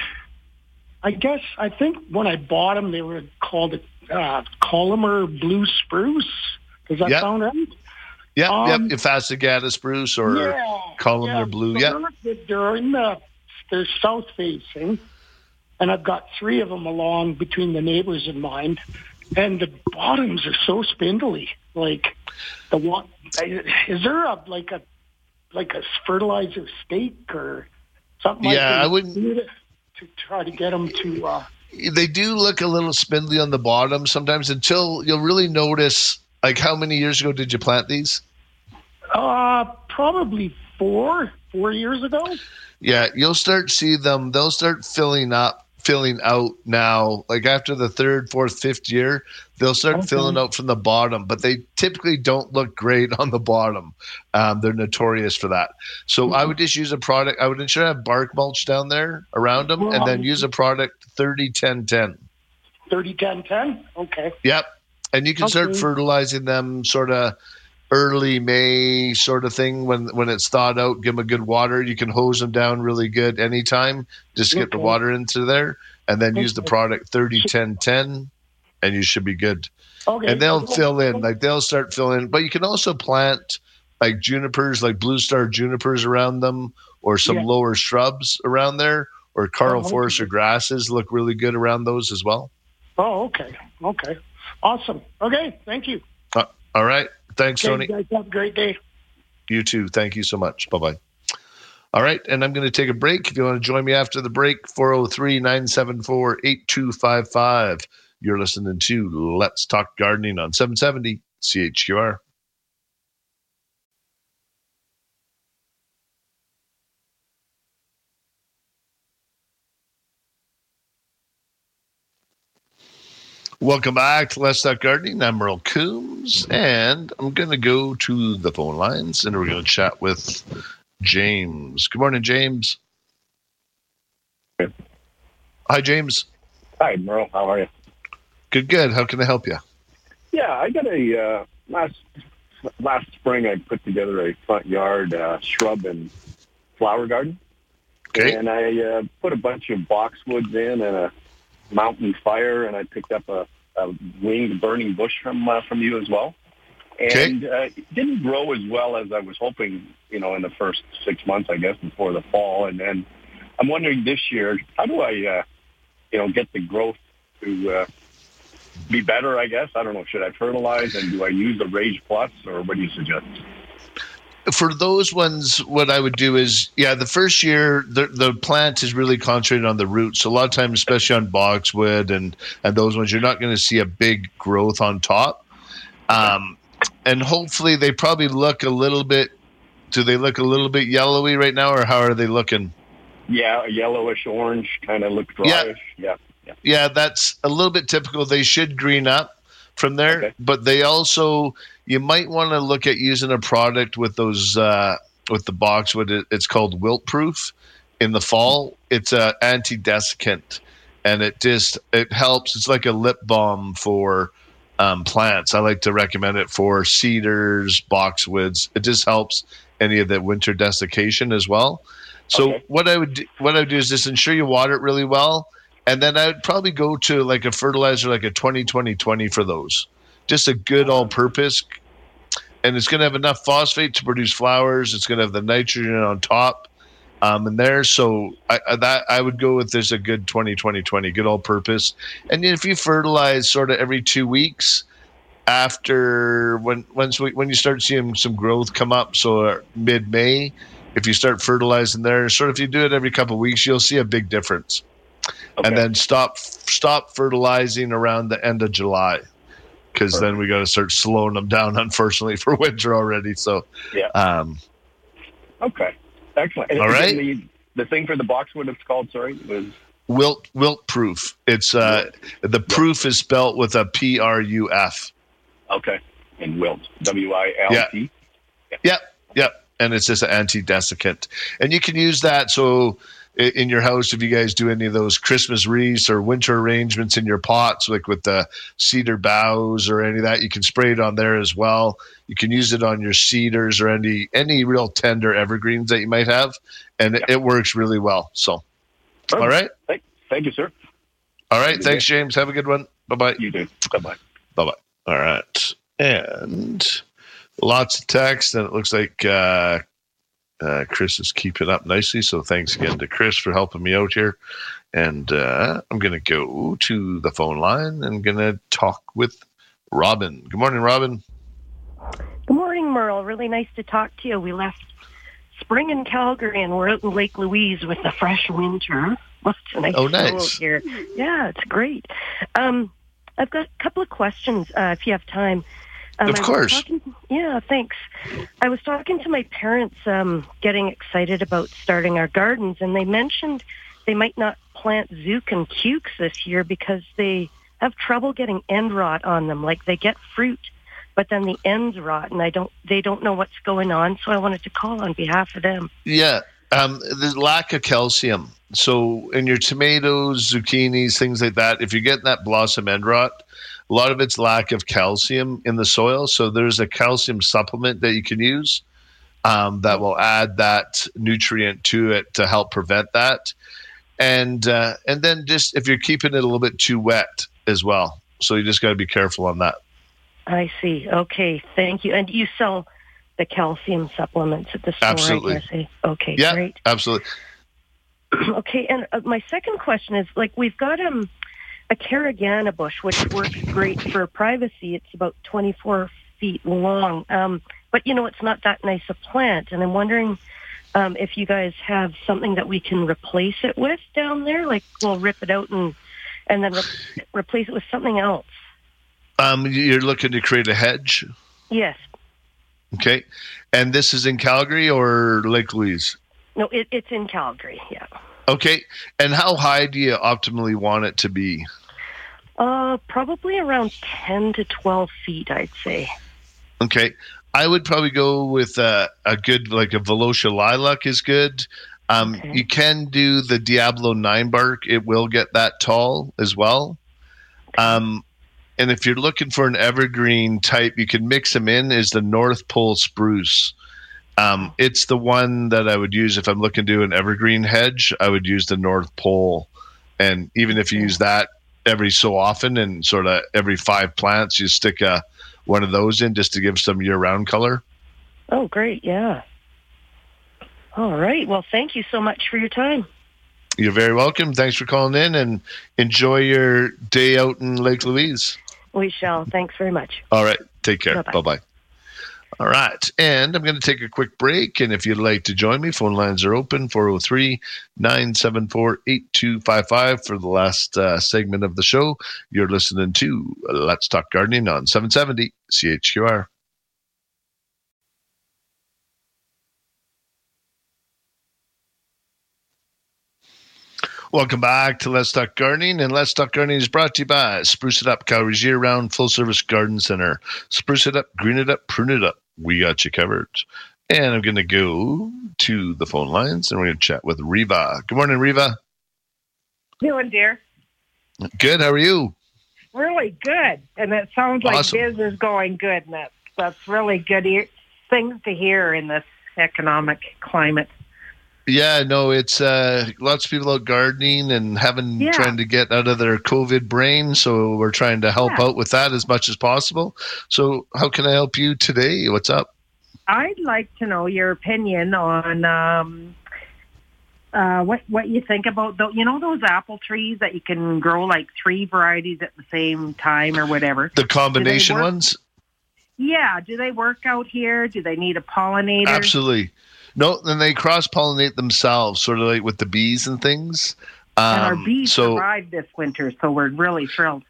I guess I think when I bought them, they were called uh, Columnar Blue Spruce. Does that Yep. sound right? Yeah, yep, Um, yep. Fastigiata spruce or yeah, columnar yeah. blue. So Yep. They're, they're in the they're south facing, and I've got three of them along between the neighbors and mine, and the bottoms are so spindly. Like the one, is there a like a like a fertilizer stake or something? Yeah, like I wouldn't- to, to try to get them to. Uh, They do look a little spindly on the bottom sometimes until you'll really notice. Like, how many years ago did you plant these? uh, probably four four years ago. Yeah, you'll start see them. They'll start filling up, filling out now. Like after the third, fourth, fifth year, they'll start Okay. filling out from the bottom. But they typically don't look great on the bottom. Um, they're notorious for that. So I would just use a product. I would ensure I have bark mulch down there around them, and then use a product thirty ten ten. 30 10 10 okay Yep. And you can start fertilizing them sort of early May sort of thing when when it's thawed out. Give them a good water. You can hose them down really good anytime. Just get the water into there and then use the product 30 10 10 and you should be good. okay And they'll fill in, like they'll start filling. But you can also plant like junipers, like blue star junipers around them, or some Yeah. lower shrubs around there, or Karl Oh, okay. Foerster grasses look really good around those as well. Oh, okay. Okay. Awesome. Okay. Thank you. Uh, all right. Thanks, Okay, Tony. you guys have a great day. You too. Thank you so much. Bye bye. All right. And I'm going to take a break. If you want to join me after the break, 403 974 8255. You're listening to Let's Talk Gardening on 770 CHQR. Welcome back to Let's Talk Gardening. I'm Merle Coombs, and I'm going to go to the phone lines and we're going to chat with James. Good morning, James. Hi, James. Hi, Merle. How are you? Good, good. How can I help you? Yeah, I got a uh, last last spring. I put together a front yard uh, shrub and flower garden, okay. and I uh, put a bunch of boxwoods in and a mountain fire, and I picked up a, a winged burning bush from uh, from you as well. And uh, it didn't grow as well as I was hoping, you know, in the first six months, I guess, before the fall. And then I'm wondering this year, how do I, uh, you know, get the growth to uh, be better? I guess I don't know. Should I fertilize and do I use the Rage Plus or what do you suggest? For those ones, what I would do is, yeah, the first year the the plant is really concentrated on the roots. So a lot of times, especially on boxwood and and those ones, you're not going to see a big growth on top. Um, and hopefully, they probably look a little bit. Do they look a little bit yellowy right now, or how are they looking? Yeah, a yellowish orange, kind of look Yeah. dryish. Yeah. yeah. Yeah, that's a little bit typical. They should green up from there, but they also you might want to look at using a product with those uh, with the boxwood. It- It's called Wilt-Pruf. In the fall, it's a anti-desiccant, and it just it helps. It's like a lip balm for um, plants. I like to recommend it for cedars, boxwoods. It just helps any of the winter desiccation as well. So what I would do, what I would do is just ensure you water it really well, and then I would probably go to like a fertilizer like a 20 20 20 for those. Just a good all purpose and it's going to have enough phosphate to produce flowers. It's going to have the nitrogen on top um, in there. So I, that I would go with this a good 20 20 20, good all purpose. And if you fertilize sort of every two weeks after when once we, when you start seeing some growth come up, so mid May, if you start fertilizing there, sort of if you do it every couple of weeks, you'll see a big difference. And then stop stop fertilizing around the end of July because then we got to start slowing them down, *laughs* unfortunately, for winter already. So, Yeah. um, Okay. Excellent. And All right. The, the thing for the boxwood, it's called. Sorry, was wilt Wilt-Pruf. It's uh, the proof is spelt with a P R U F. okay. And wilt. W I L T. Yep, yep. And it's just an anti-desiccant, and you can use that. So in your house, if you guys do any of those Christmas wreaths or winter arrangements in your pots, like with the cedar boughs or any of that, you can spray it on there as well. You can use it on your cedars or any any real tender evergreens that you might have, and it, it works really well. So, all right, Thank, thank you, sir. all right. Thanks, James. Have a good one. Bye bye. You too. Bye bye. Bye bye. All right. And lots of text, and it looks like uh, uh, Chris is keeping up nicely. So thanks again to Chris for helping me out here. And uh, I'm going to go to the phone line and going to talk with Robin. Good morning, Robin. Good morning, Merle. Really nice to talk to you. We left spring in Calgary and we're out in Lake Louise with the fresh winter. Of nice Oh, nice. here. Yeah, it's great. Um, I've got a couple of questions uh, if you have time. Um, Of course. yeah, thanks. I was talking to my parents, um, getting excited about starting our gardens, and they mentioned they might not plant zook and cukes this year because they have trouble getting end rot on them. Like they get fruit, but then the ends rot, and I don't. They don't know what's going on. So I wanted to call on behalf of them. Yeah, um, the lack of calcium. So in your tomatoes, zucchinis, things like that, if you're getting that blossom end rot, a lot of it's lack of calcium in the soil. So there's a calcium supplement that you can use um, that will add that nutrient to it to help prevent that. And uh, and then just if you're keeping it a little bit too wet as well, so you just got to be careful on that. I see. Okay, thank you. And you sell the calcium supplements at the store, Absolutely. Okay, yeah, great. absolutely. *clears throat* okay, and uh, my second question is like we've got um a caragana bush which works great for privacy. It's about 24 feet long, um, but you know it's not that nice a plant, and I'm wondering um, if you guys have something that we can replace it with down there. Like we'll rip it out and and then re- replace it with something else. Um, you're looking to create a hedge, Yes. okay? And this is in Calgary or Lake Louise? No, it, it's in Calgary. Yeah. Okay. And how high do you optimally want it to be? Uh, probably around 10 to 12 feet, I'd say. Okay. I would probably go with a, a good, like a Villosa lilac is good. Um, You can do the Diablo ninebark. It will get that tall as well. Um, and if you're looking for an evergreen type, you can mix them in, is the North Pole spruce. Um, it's the one that I would use if I'm looking to do an evergreen hedge. I would use the North Pole. And even if you use that every so often and sort of every five plants, you stick a, one of those in just to give some year round color. Oh, great. Yeah. All right. Well, thank you so much for your time. You're very welcome. Thanks for calling in and enjoy your day out in Lake Louise. We shall. Thanks very much. All right. Take care. Bye-bye. Bye bye. All right. And I'm going to take a quick break. And if you'd like to join me, phone lines are open 403 974 8255 for the last uh, segment of the show. You're listening to Let's Talk Gardening on 770 CHQR. Welcome back to Let's Talk Gardening. And Let's Talk Gardening is brought to you by Spruce It Up, Calgary's year round full service garden center. Spruce it up, green it up, prune it up. We got you covered. And I'm going to go to the phone lines and we're going to chat with Riva. Good morning, Riva. doing, dear? Good. How are you? Really good. And it sounds like Awesome. business going good, and that's, that's really good e- things to hear in this economic climate. Yeah, no, it's uh, lots of people out gardening and having Yeah. trying to get out of their COVID brain. So we're trying to help Yeah. out with that as much as possible. So, how can I help you today? What's up? I'd like to know your opinion on um, uh, what what you think about those. You know those apple trees that you can grow like three varieties at the same time or whatever. The combination ones? Yeah, do they work out here? Do they need a pollinator? Absolutely. No, then they cross pollinate themselves, sort of like with the bees and things. And our Um, bees so survived this winter, so we're really thrilled.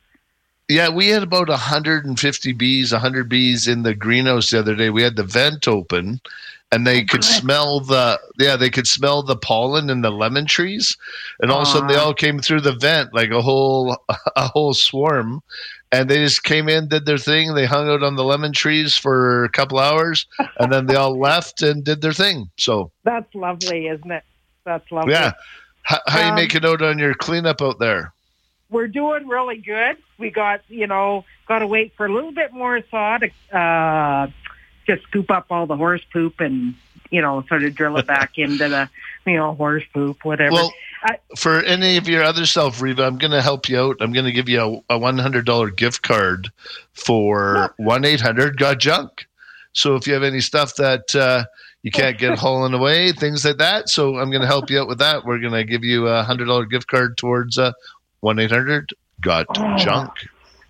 yeah, we had about 150 bees, 100 bees in the greenhouse the other day. We had the vent open, and they could smell the yeah they could smell the pollen in the lemon trees, and all of a sudden they all came through the vent like a whole *laughs* a whole swarm. And they just came in, did their thing. They hung out on the lemon trees for a couple hours, and then they all *laughs* left and did their thing. So That's lovely, isn't it? That's lovely. yeah, How, how you Um, making out on your cleanup out there? We're doing really good. We got, you know, got to wait for a little bit more thaw to uh, just scoop up all the horse poop and, you know, sort of drill it *laughs* back into the, you know, horse poop, whatever. Well, I, for any of your other stuff, Reva, I'm going to help you out. I'm going to give you a, a $100 gift card for 1 800 Got Junk. So if you have any stuff that uh, you can't get *laughs* hauling away, things like that. So I'm going to help you out with that. We're going to give you a $100 gift card towards uh, 1 800 Got Oh. Junk.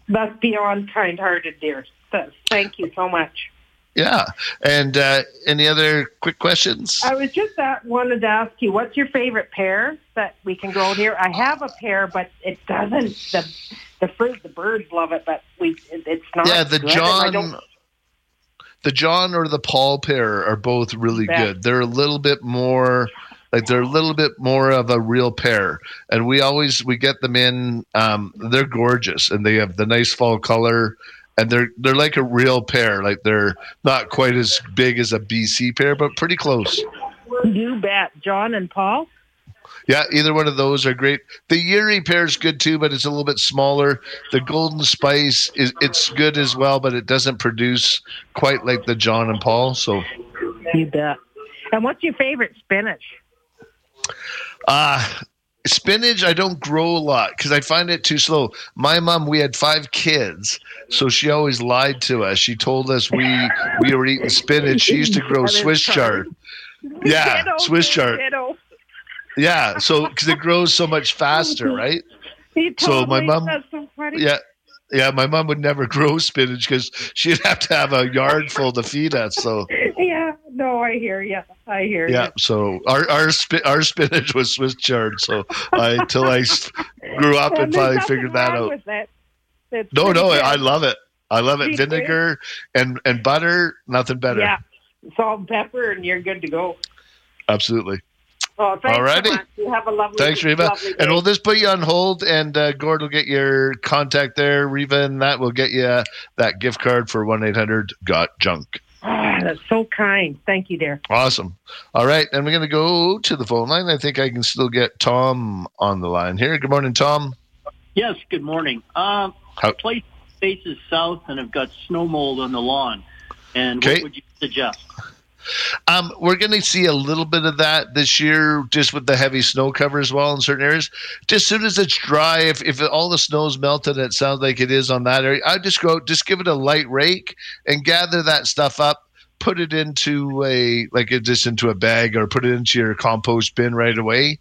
that's beyond kind-hearted, dear. Th- Thank you so much. Yeah. And uh, any other quick questions? I was just at, wanted to ask you, what's your favorite pear that we can grow here? I have a pear, but it doesn't. The the fruit, the birds love it, but we it, it's not. yeah, the good, and I don't- John, the John or the Paul pear are both really Bet. good. They're a little bit more, like they're a little bit more of a real pear, and we always we get them in. Um, they're gorgeous, and they have the nice fall color, and they're they're like a real pear. Like they're not quite as big as a BC pear, but pretty close. You bet, John and Paul. Yeah, either one of those are great. The Ure pear is good too, but it's a little bit smaller. The Golden Spice is it's good as well, but it doesn't produce quite like the John and Paul. So, You bet. And what's your favorite spinach? uh spinach I don't grow a lot because I find it too slow. My mom, we had five kids, so she always lied to us. She told us we we were eating spinach. She used to grow Swiss chard. Yeah, Swiss chard. Yeah, so because it grows so much *laughs* faster, right? He So my mom- so. Yeah. Yeah, my mom would never *laughs* grow spinach because she'd have to have a yard full to feed us. So Yeah. No, I hear you. I hear yeah, you. so our our spi- our spinach was Swiss chard. So I until I grew up and finally figured that out. With it. No, no, good. I love it. I love it. Vinegar and and butter, nothing better. Yeah. Salt and pepper, and you're good to go. Absolutely. Oh, thanks Alrighty. so much. You have a lovely Thanks, Reva. lovely And we'll just put you on hold, and uh, Gord will get your contact there, Reva, and that will get you uh, that gift card for one eight hundred got junk. Ah, that's so kind. Thank you, dear. Awesome. All right, and we're going to go to the phone line. I think I can still get Tom on the line here. Good morning, Tom. Yes, good morning. Um, How- place faces south and have got snow mold on the lawn. And Okay. what would you suggest? Um, we're going to see a little bit of that this year, just with the heavy snow cover as well in certain areas. Just as soon as it's dry, if, if all the snow's melted, it sounds like it is on that area. I just go, just give it a light rake and gather that stuff up. Put it into a like just into a bag or put it into your compost bin right away,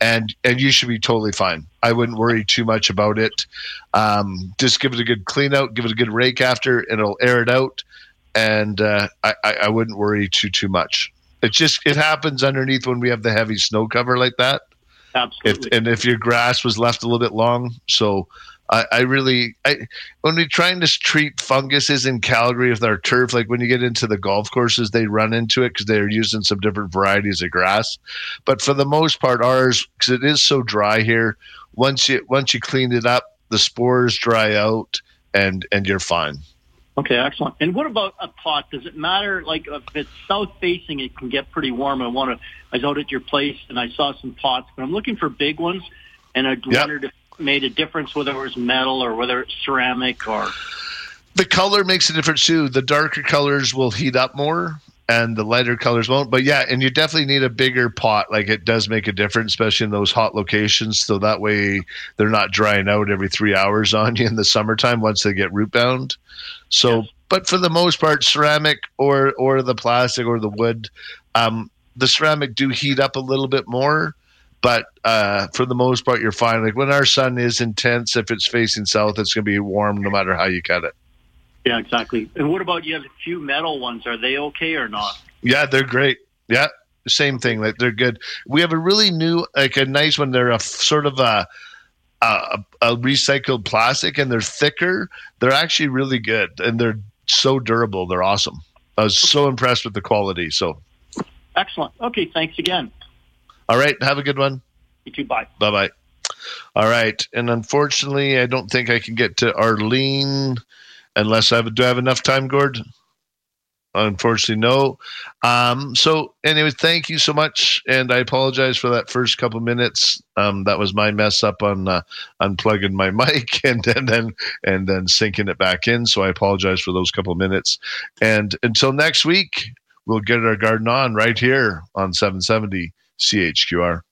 and and you should be totally fine. I wouldn't worry too much about it. Um, just give it a good clean out, give it a good rake after, and it'll air it out and uh, I, I wouldn't worry too too much. It just it happens underneath when we have the heavy snow cover like that. Absolutely. If, and if your grass was left a little bit long, so I, I really I when we're trying to treat funguses in Calgary with our turf, like when you get into the golf courses, they run into it because they're using some different varieties of grass. But for the most part, ours because it is so dry here, once you once you clean it up, the spores dry out and and you're fine. Okay, excellent. And what about a pot? Does it matter? Like if it's south facing, it can get pretty warm. I want to. I was out at your place and I saw some pots, but I'm looking for big ones, and I Yeah. wondered if it made a difference whether it was metal or whether it's ceramic or. the color makes a difference too. The darker colors will heat up more and the lighter colors won't. But yeah, and you definitely need a bigger pot. Like it does make a difference, especially in those hot locations. So that way they're not drying out every three hours on you in the summertime once they get root bound. So, but for the most part, ceramic or or the plastic or the wood, um, the ceramic do heat up a little bit more. But uh, for the most part, you're fine. Like when our sun is intense, if it's facing south, it's going to be warm no matter how you cut it. Yeah, exactly. And what about you have a few metal ones? Are they okay or not? Yeah, they're great. Yeah, same thing. Like they're good. We have a really new, like a nice one. They're a sort of a, a a recycled plastic, and they're thicker. They're actually really good, and they're so durable. They're awesome. I was so impressed with the quality. So, Excellent. Okay, thanks again. all right, have a good one. You too. Bye. Bye bye. All right, and unfortunately, I don't think I can get to Arlene unless I have. Do I have enough time, Gord? unfortunately, no. Um, so, anyway, thank you so much, and I apologize for that first couple minutes. Um, that was my mess up on uh, unplugging my *laughs* mic and, and then and then sinking it back in. So I apologize for those couple minutes. And until next week, we'll get our garden on right here on 770 CHQR.